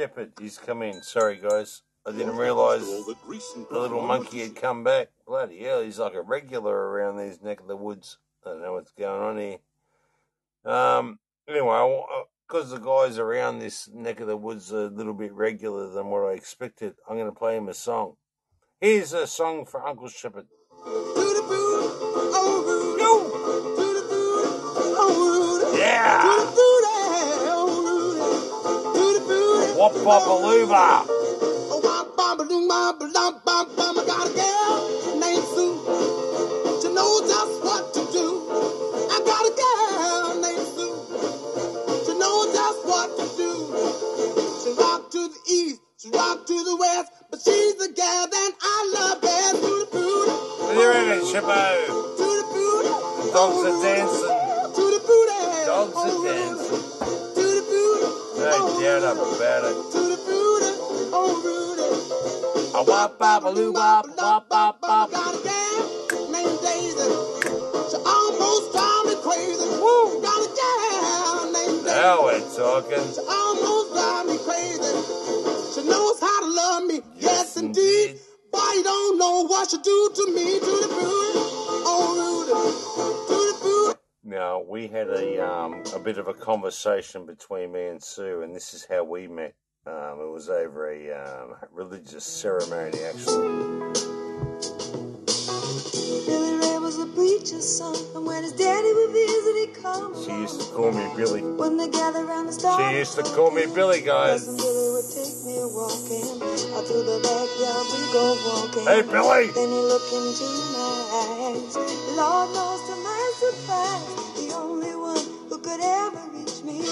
Shepherd. He's coming. Sorry, guys. I didn't realise the little monkey had come back. Bloody hell, he's like a regular around these neck of the woods. I don't know what's going on here. Um. Anyway, because the guys around this neck of the woods are a little bit regular than what I expected, I'm going to play him a song. Here's a song for Uncle Shepherd. Oh. Yeah. Ba-dum, bam, bam. I got a girl named Sue. A wop bop, wop bop bop. Got a gal named Daisy. She almost drive me crazy. Woo. Got a gal named Daisy. Now we're talking. She almost drive me crazy. She knows how to love me. Yes, indeed. Boy, you don't know what she do to me. To the booty. Oh, Rudy. To the booty. Now we had a um a bit of a conversation between me and Sue, and this is how we met. Um, it was over a um, religious ceremony, actually. Billy Ray was a preacher's son, and when his daddy would visit, he'd come She used to call me Billy. When they gather around the star, She used to call me Billy, guys. Cousin Billy would take me walking out through the backyard. We go walking. Hey, Billy. Then he looked into my eyes. Lord knows to my surprise, the only one who could ever reach me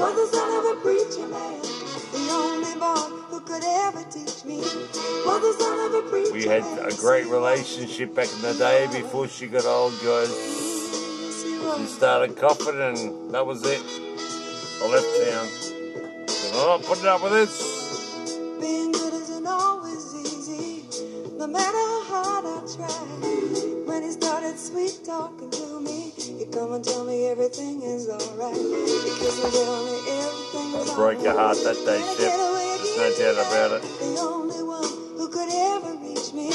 was the son of a preacher man. The only who could ever teach me was the son of a preacher We had a great relationship back in the day before she got old, guys. She started coughing, and that was it. I left town. Oh, I'm not putting up with this. No matter how hard I try. When he started sweet talking to me, he come and tell me everything is alright. He kissed me, tell me everything is I broke your heart that day, alright. Shep. There's no doubt about it. The only one who could ever reach me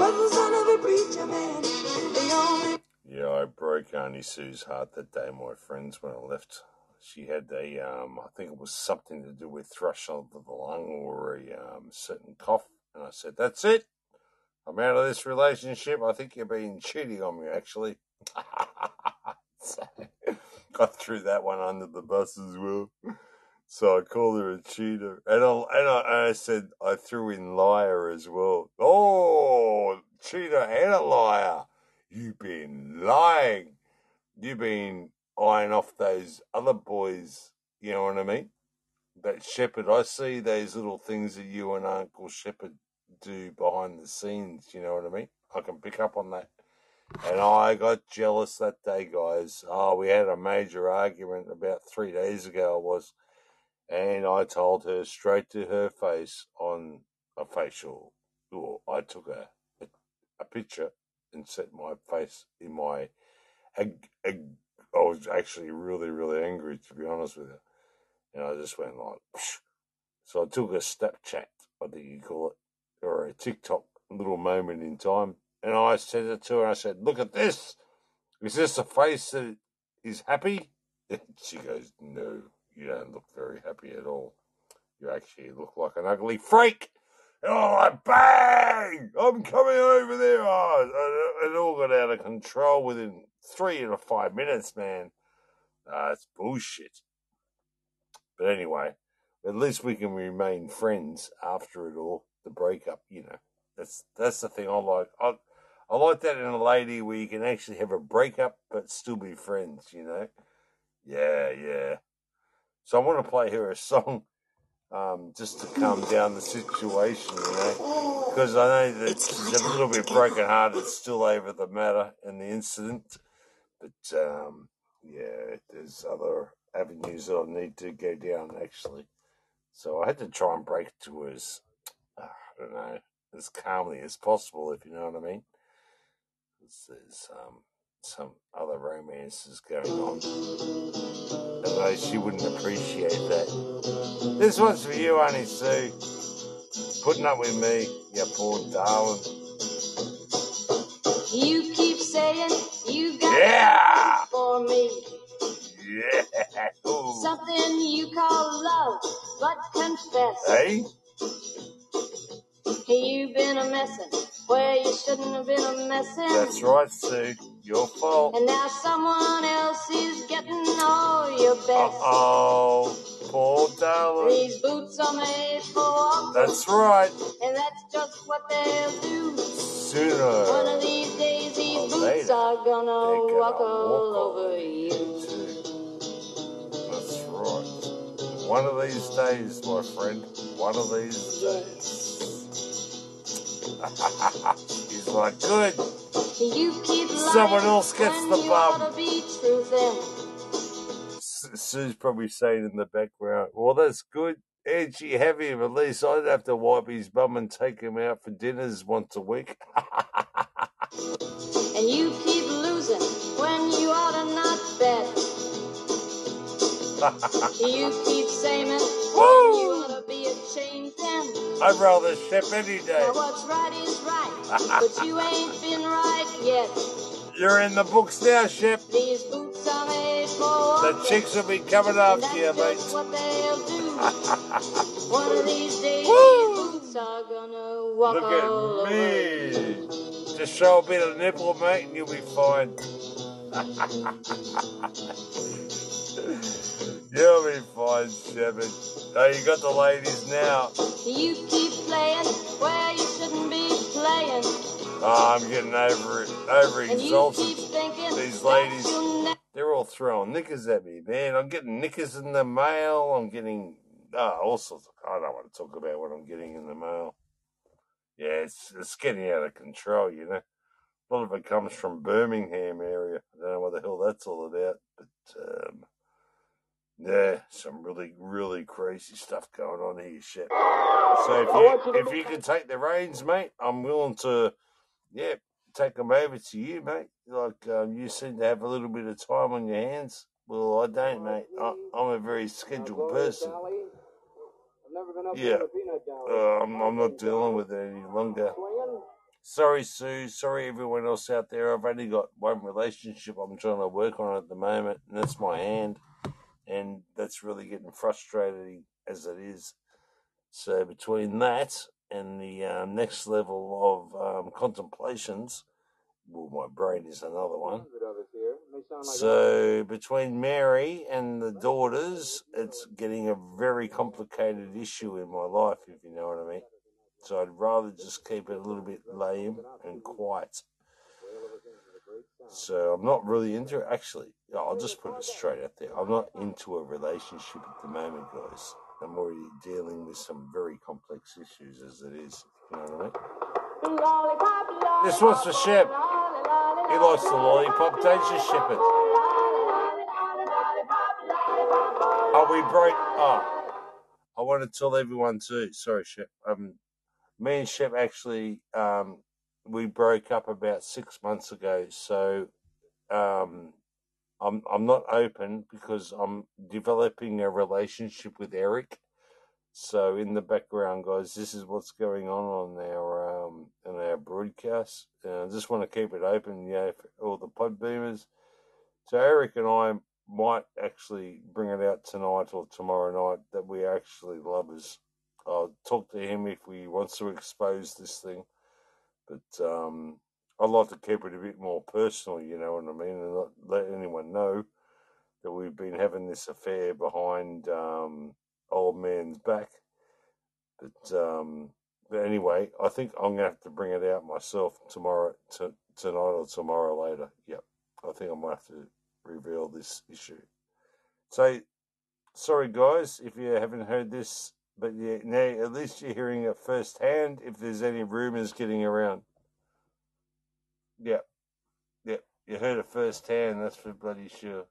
was the son of a preacher man. The only Yeah, I broke Auntie Sue's heart that day, my friends, when I left. She had a, um, I think it was something to do with thrush of the lung or a um, certain cough. And I said, that's it. I'm out of this relationship. I think you're being cheating on me, actually. so, I threw that one under the bus as well. So I called her a cheater, and I, and I, I said I threw in liar as well. Oh, cheater and a liar! You've been lying. You've been eyeing off those other boys. You know what I mean? That Shepherd. I see those little things that you and Uncle Shepherd do behind the scenes. You know what I mean? I can pick up on that. And I got jealous that day, guys. Oh, we had a major argument about three days ago. It was and I told her straight to her face on a facial. Or I took a, a, a picture and set my face in my. I was actually really, really angry, to be honest with you. And I just went like, Psh. so I took a Snapchat, I think you call it, or a TikTok little moment in time. And I said it to her, I said, Look at this. Is this a face that is happy? And she goes, No, you don't look very happy at all. You actually look like an ugly freak. And I'm like, bang! I'm coming over there. Oh, it all got out of control within three to five minutes, man. Uh, it's bullshit. But anyway, at least we can remain friends after it all. The breakup, you know, that's that's the thing I like. I I like that in a lady where you can actually have a breakup but still be friends. You know, yeah, yeah. So I want to play her a song um, just to calm down the situation, you know, because I know that she's a little bit broken-hearted still over the matter and the incident, but um, yeah, there's other avenues that I need to go down actually. So I had to try and break it to her as I don't know as calmly as possible, if you know what I mean. There's um, some other romances going on. Although she wouldn't appreciate that. This one's for you, Honey Sue. Putting up with me, you poor darling. You keep saying you got Yeah! for me. Yeah! Ooh. Something you call love, but confess. Hey? You've been a messin' where you shouldn't have been a messin'. That's right, Sue. Your fault. And now someone else is getting all your best. Uh-oh. Poor darling. These boots are made for walking, That's right. and that's just what they'll do. Sooner. One of these days, these Or boots later, are gonna gonna walk all walk over over you. That's right. One of these days, my friend. One of these days. He's like, good. You keep Someone else gets the bum. ought to be truthin'. S- Sue's probably saying in the background, well, that's good. Have him? At least I'd have to wipe his bum and take him out for dinners once a week. And you keep losing when you ought to not bet. You keep saying when you ought to be ashamed then. I'd rather ship any day. Now what's right is right, but you ain't been right yet. You're in the books now, Shep. These boots are made for The chicks will be coming after you, mate. what they'll do. One of these days, Woo! these boots are gonna walk Look at over me. you. Just show a bit of nipple, mate, and you'll be fine. you'll be fine, Shepherd. Oh, you got the ladies now. You keep playing where you shouldn't be playing. Oh, I'm getting over it. Over exalted. These ladies, they're all throwing knickers at me, man. I'm getting knickers in the mail. I'm getting oh, all sorts. Of, I don't want to talk about what I'm getting in the mail. Yeah, it's it's getting out of control, you know. A lot of it comes from Birmingham area. I don't know what the hell that's all about, but um, yeah, some really really crazy stuff going on here, shit. So if you if you can take the reins, mate, I'm willing to, yeah, take them over to you, mate. Like um, you seem to have a little bit of time on your hands. Well, I don't, mate. I, I'm a very scheduled person. Yeah, uh, I'm, I'm not dealing with it any longer. Sorry, Sue. Sorry, everyone else out there. I've only got one relationship I'm trying to work on at the moment, and that's my hand. And that's really getting frustrating as it is. So, between that and the um, next level of um, contemplations. Well, my brain is another one. So between Mary and the daughters, it's getting a very complicated issue in my life, if you know what I mean. So I'd rather just keep it a little bit lame and quiet. So I'm not really into it. Actually, I'll just put it straight out there. I'm not into a relationship at the moment, guys. I'm already dealing with some very complex issues as it is. You know what I mean? This one's for Shep. He likes the lollipop. Don't you? Are we break? Oh, I want to tell everyone too. Sorry, Shep. Um, me and Shep actually um we broke up about six months ago. So um, I'm I'm not open because I'm developing a relationship with Eric. So in the background, guys, this is what's going on on our um on our broadcast. And I just want to keep it open, yeah, for all the pod beamers. So Eric and I might actually bring it out tonight or tomorrow night that we actually lovers. I'll talk to him if he wants to expose this thing, but um, I'd like to keep it a bit more personal, you know what I mean, and not let anyone know that we've been having this affair behind um, old man's back. But um, but anyway, I think I'm gonna have to bring it out myself tomorrow, to, tonight or tomorrow later. Yep, I think I might have to reveal this issue. So sorry guys if you haven't heard this, but yeah, now at least you're hearing it firsthand. If there's any rumors getting around, yep, yep, you heard it firsthand. That's for bloody sure.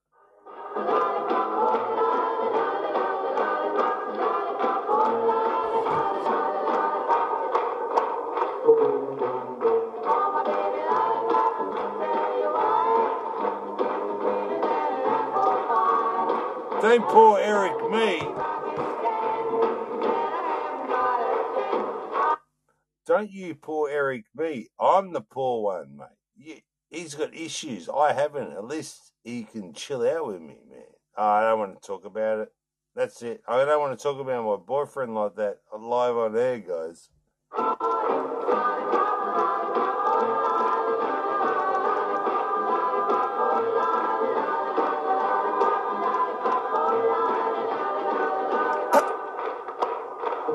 Don't pour Eric me. Don't you poor Eric me. I'm the poor one, mate. He's got issues. I haven't. At least he can chill out with me, man. Oh, I don't want to talk about it. That's it. I don't want to talk about my boyfriend like that live on air, guys.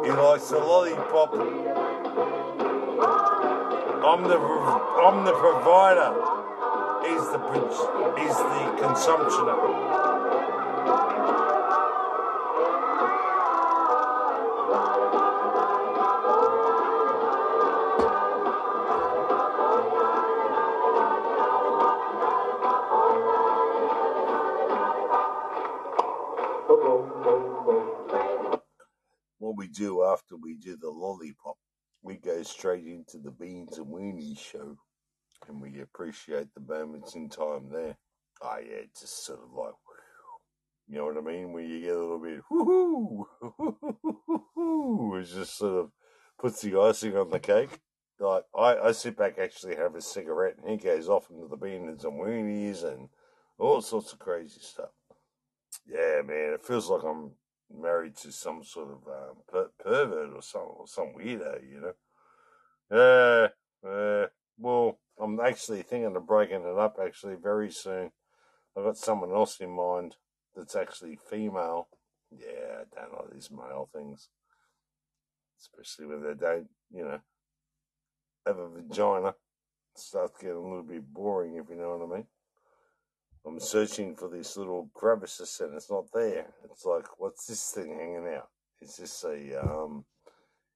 He likes the lollipop. I'm the I'm the provider. He's the he's the consumptioner. What we do after we do the lollipop, straight into the beans and weenies show, and we appreciate the moments in time there. Oh yeah, just sort of like, you know what I mean? When you get a little bit, whoo hoo, it just sort of puts the icing on the cake. Like I, I sit back actually have a cigarette, and he goes off into the beans and weenies and all sorts of crazy stuff. Yeah, man, it feels like I'm married to some sort of um, per- pervert or some or some weirdo, you know. Yeah, uh, well, I'm actually thinking of breaking it up actually very soon. I've got someone else in mind that's actually female. Yeah, I don't like these male things, especially when they don't, you know, have a vagina. Starts getting a little bit boring, if you know what I mean. I'm searching for this little crevices and it's not there. It's like, what's this thing hanging out? Is this a um,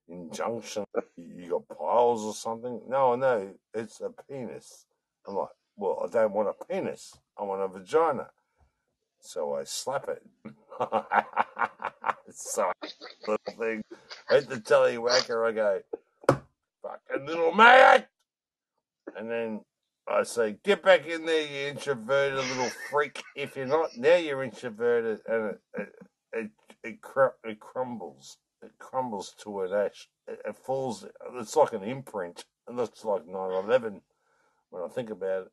injunction? You got piles or something? No, no, it's a penis. I'm like, well, I don't want a penis. I want a vagina. So I slap it. so I little thing hit the tellywhacker. I go, fucking little man. And then I say, get back in there, you introverted little freak. If you're not, now you're introverted, and it it it, it, cr- it crumbles. It crumbles to an ash. It, it falls. It's like an imprint. It looks like 9/11 when I think about it.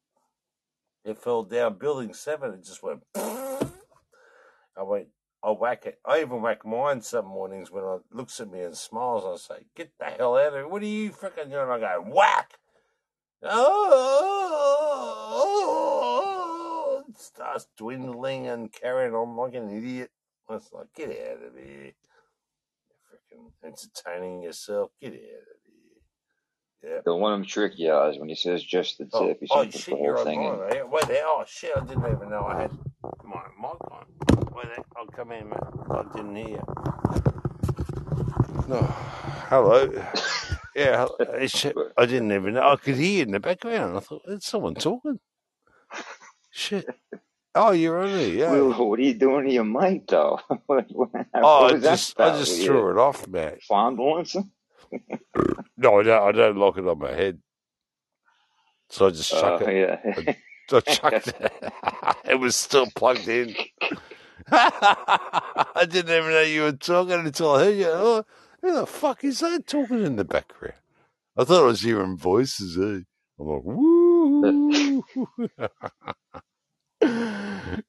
It fell down building seven. It just went. I went. I whack it. I even whack mine some mornings when it looks at me and smiles. I say, "Get the hell out of here! What are you freaking doing?" I go, "Whack!" Oh, it starts dwindling and carrying on like an idiot. I was like, "Get out of here! Freaking entertaining yourself. Get out of here!" Yeah. Don't want him to trick you eyes when he says just the Oh, tip. He's oh gonna put the shit, whole you're thing in. online, eh? Wait there. Oh shit, I didn't even know I had my mic on. Wait there. I'll come in, man. I didn't hear you. No. Hello. Yeah, hel- shit. I didn't even know. I could hear you in the background. I thought, there's someone talking. Shit. Oh, you're on there, yeah. Well, what are you doing to your mic, though? what, Oh, I just, I just threw it off, man. fondling some? No, I don't, I don't lock it on my head. So I just chuck Uh, it. yeah. I, I chucked it. it was still plugged in. I didn't even know you were talking until I heard you. Oh, who the fuck is that talking in the background? I thought I was hearing voices. Eh? I'm like, woo.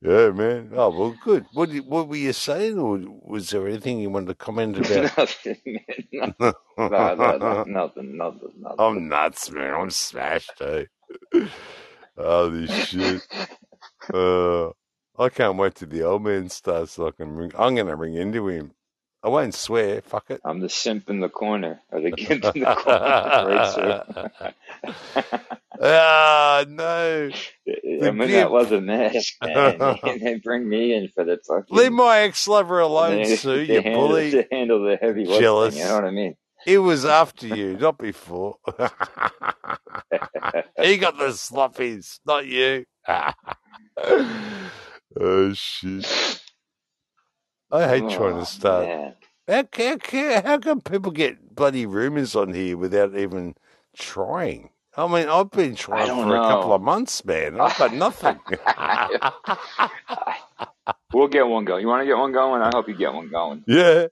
Yeah, man. Oh well, good. What what were you saying, or was there anything you wanted to comment about? nothing, man. No, no, no, no, nothing, nothing, nothing. I'm nuts, man. I'm smashed, eh? Holy shit. Uh, I can't wait till the old man starts so I can ring. I'm going to ring into him. I won't swear. Fuck it. I'm the simp in the corner, or the gimp in the corner, right? Ah, no. The I'm in that gimp. leather mask, man. They bring me in for the fucking. Leave my ex lover alone, they, Sue, they you handle, bully. they handle the heavy Jealous. you know what I mean? It was after you, not before. he got the sloppies, not you. oh, shit. I hate trying Oh, to start. man. How, how, how, come people get bloody rumours on here without even trying? I mean, I've been trying for a couple of months, man. I've got nothing. We'll get one going. You want to get one going? I hope you get one going. yeah.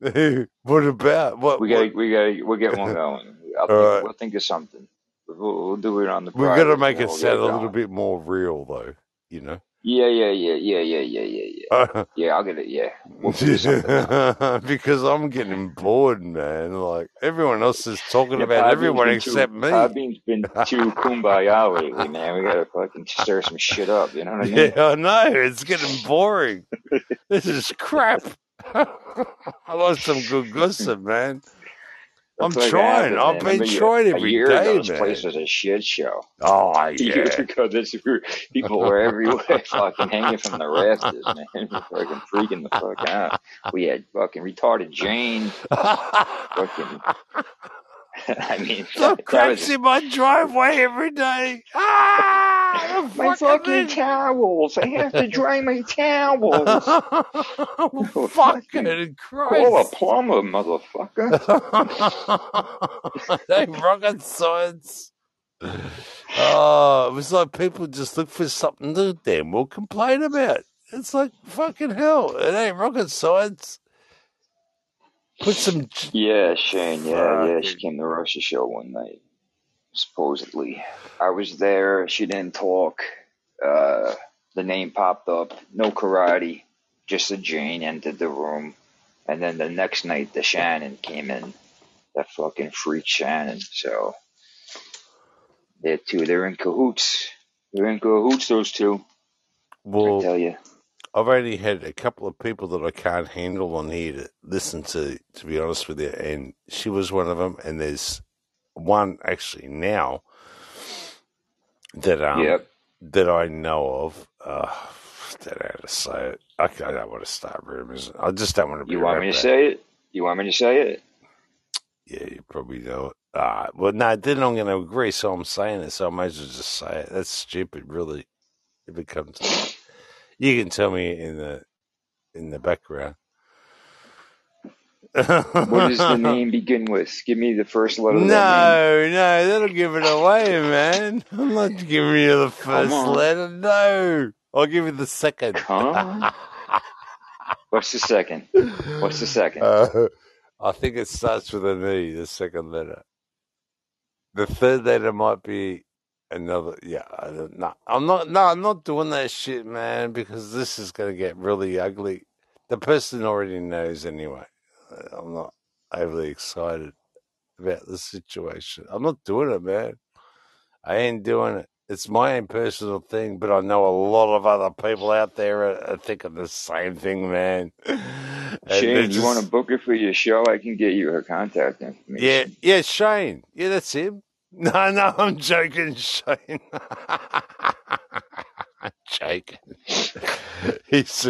what about? What? We got, we got, we'll get one going. Think, right. we'll think of something. We'll, we'll do it on the We've got to make it we'll sound a little bit more real, though, you know? Yeah, yeah, yeah, yeah, yeah, yeah, yeah, yeah. Yeah, I'll get it. Yeah, we'll figure something out. because I'm getting bored, man. Like, everyone else is talking Yeah, about Podbean's everyone been except too, me. Podbean's been too kumbaya lately, man. We gotta fucking stir some shit up. You know what I mean? Yeah, I know. It's getting boring. this is crap. I like some good gossip, man. I'm trying. I've been Remember you- trying a every year ago, day, this man. place was a shit show. Oh, A year yeah. ago, this people were everywhere, fucking hanging from the rafters, man, fucking freaking the fuck out. We had fucking retarded Jane, fucking. I mean, that cracks in my driveway every day. Ah, the my fucking towels. I have to dry my towels. fucking Call a plumber, motherfucker. they rocket science. Oh, it was like people just look for something to damn well complain about. It's like fucking hell. It ain't rocket science. Put some. Yeah, Shane. Yeah, yeah. She came to Russia show one night, supposedly. I was there. She didn't talk. Uh, the name popped up. No karate. Just a Jane entered the room, and then the next night, the Shannon came in. That fucking freak Shannon. So they're two. They're in cahoots. They're in cahoots. Those two. Well, I tell you. I've only had a couple of people that I can't handle on here to listen to, to be honest with you, and she was one of them. And there's one actually now that um Yep. that I know of. Uh, I don't know how to say it. I, I don't want to start rumors. I just don't want to be. You want me to say it? You want me to say it? Yeah, you probably know it. Ah, well, no, then I'm going to agree. So I'm saying it. So I may as well just say it. That's stupid, really. If it comes, you can tell me in the in the background. What does the name begin with? Give me the first letter No, of that name. no, that'll give it away, man. I'm not giving you the first letter. No, I'll give you the second. What's the second? What's the second? Uh, I think it starts with an E, the second letter. The third letter might be another. Yeah, I don't know. I'm not. No, I'm not doing that shit, man, because this is going to get really ugly. the person already knows anyway. Uh, I'm not overly excited about the situation. I'm not doing it, man. I ain't doing it. It's my own personal thing, but I know a lot of other people out there are, are thinking the same thing, man. Shane, you want to book her for your show? I can get you her contact information. yeah, yeah, Shane. Yeah, that's him. No, no, I'm joking, Shane. I'm joking. He's,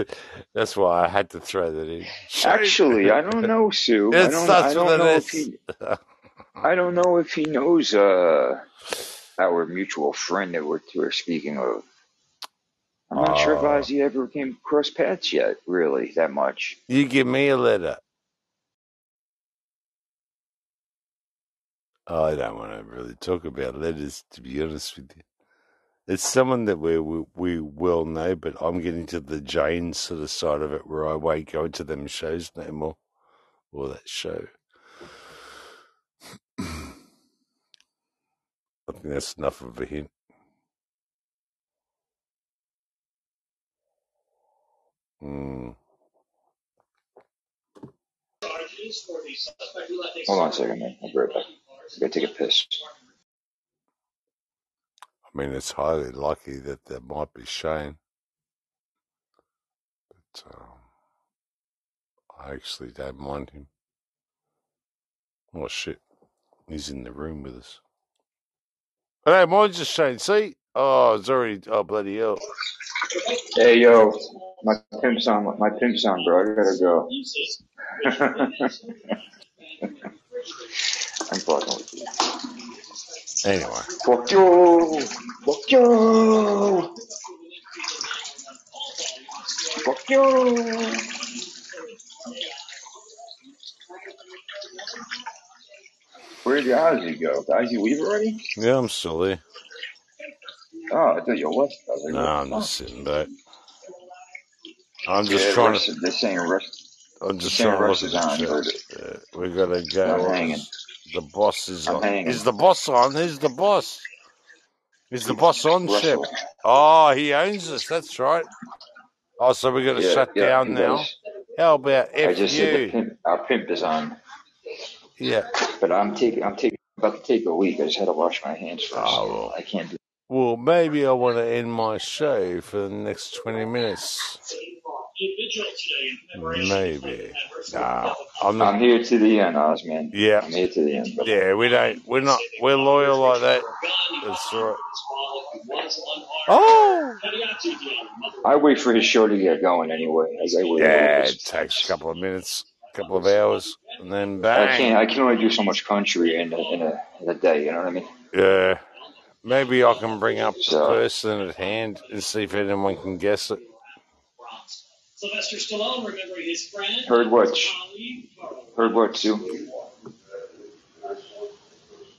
that's why I had to throw that in. Shane. Actually, I don't know, Sue. I don't. I don't know if he. I don't know if he knows uh, our mutual friend that we're, we're speaking of. I'm not sure if Oh, Ozzy ever came across paths yet, really, that much. you give me a letter. I don't want to really talk about letters, to be honest with you. It's someone that we, we we will know, but I'm getting to the Jane sort of side of it where I won't go into them shows no more, or that show. I think that's enough of a hint. Mm. Hold on a second, man. I'll be right back. Take a piss. I mean, it's highly likely that there might be Shane, but um, I actually don't mind him. Oh shit, he's in the room with us. Hey, mine's just Shane. See? Oh, it's already. Oh, bloody hell. Hey, yo, my pimp's on. My pimp's on, bro. I gotta go. I'm fucking with you. Anyway, Fuck you! Fuck you! Fuck you! Where did Ozzy go? Did Ozzy leave already? yeah, I'm still there. Oh, I thought you. I was No, I'm the just sitting back. I'm just Yeah, trying Russ, to. they're saying Russ, I'm just trying to look at the on, chat. Uh, we gotta I'm go. The boss is I'm on. Is the boss on? Who's the boss? Is the boss on, Shep? Oh, ah, he owns us. That's right. Oh, so we're going to Yeah, shut yeah, down now. does. How about I F just said you? pimp, our pimp is on, Yeah. but I'm taking, I'm taking, about to take a week. I just had to wash my hands first. Oh, well. I can't do. Well, maybe I want to end my show for the next 20 minutes. Maybe. Nah, I'm not. I'm here to the end, Oz, man. Yeah. I'm here to the end. brother. Yeah, we don't. We're not. We're loyal like that. That's right. Oh! I wait for his show to get going anyway. I, I wait. Yeah, it takes a couple of minutes, a couple of hours, and then bang. I can't. I can only do so much country in a, in a in a day. You know what I mean? Yeah. Maybe I can bring up the person at hand and see if anyone can guess it. Sylvester Stallone, remembering his friend, heard what? Heard what, Sue?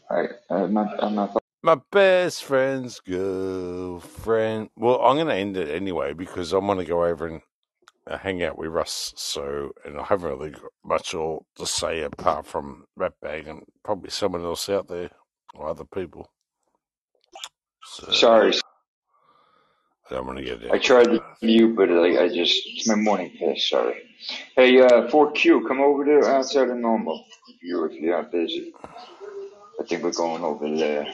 I, I'm not. I'm not. My best friend's girlfriend. Well, I'm going to end it anyway because I want to go over and uh, hang out with Russ. So, and I haven't really got much all to say apart from Ratbag and probably someone else out there or other people. So, Sorry, I don't want to get I tried to mute, but like, I just it's my morning piss. Sorry. Hey, uh, 4Q, come over to outside of normal. If you if you're not busy, I think we're going over there.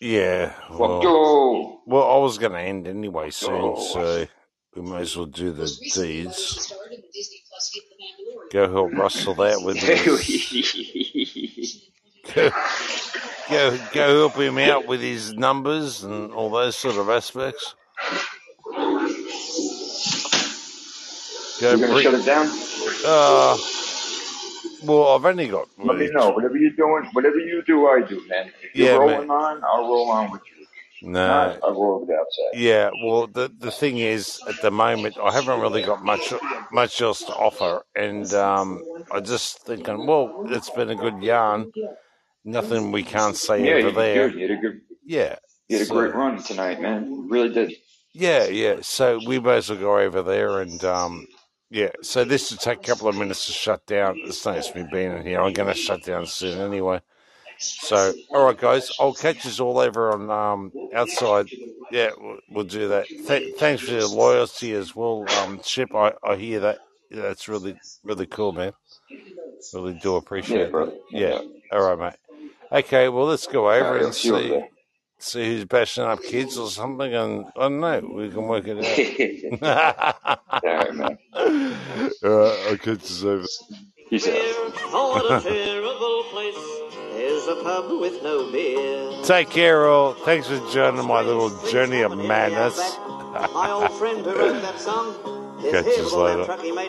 Yeah, Fuck well, you. well, I was going to end anyway soon, Yo. so we may as well do the deeds. Go help Russell that with his. Go, go, go help him out with his numbers and all those sort of aspects. Go You're gonna shut it down? Uh, well, I've only got. Let me know. Whatever you're doing, whatever you do, I do, man. If you're Yeah, rolling man. on, I'll roll on with you. No. I'll roll over the outside. Yeah, well, the the thing is, at the moment, I haven't really got much much else to offer, and um, I just thinking, well, it's been a good yarn. Nothing we can't say Yeah, over did there. good. You had a good, Yeah. you had a great run tonight, man. You really did. yeah, yeah. So we as go over there and um, yeah. So this will take a couple of minutes to shut down. It's no use me being in here. I'm going to shut down soon anyway. So all right, guys, I'll catch you all over on um outside. Yeah, we'll, we'll do that. Th- thanks for your loyalty as well, um, Chip. I, I hear that. Yeah, that's really really cool, man. Really do appreciate Yeah, it. Yeah. All right, mate. Okay, well let's go over and see see who's bashing up kids or something, and I don't know. We can work it out. All right, man. All right, I'll catch us over. Peace out. Oh, what a terrible place. There's a pub with no beer. Take care, all. Thanks for joining my little journey of madness. My old friend who wrote that song Catch here us with all that later. truck he made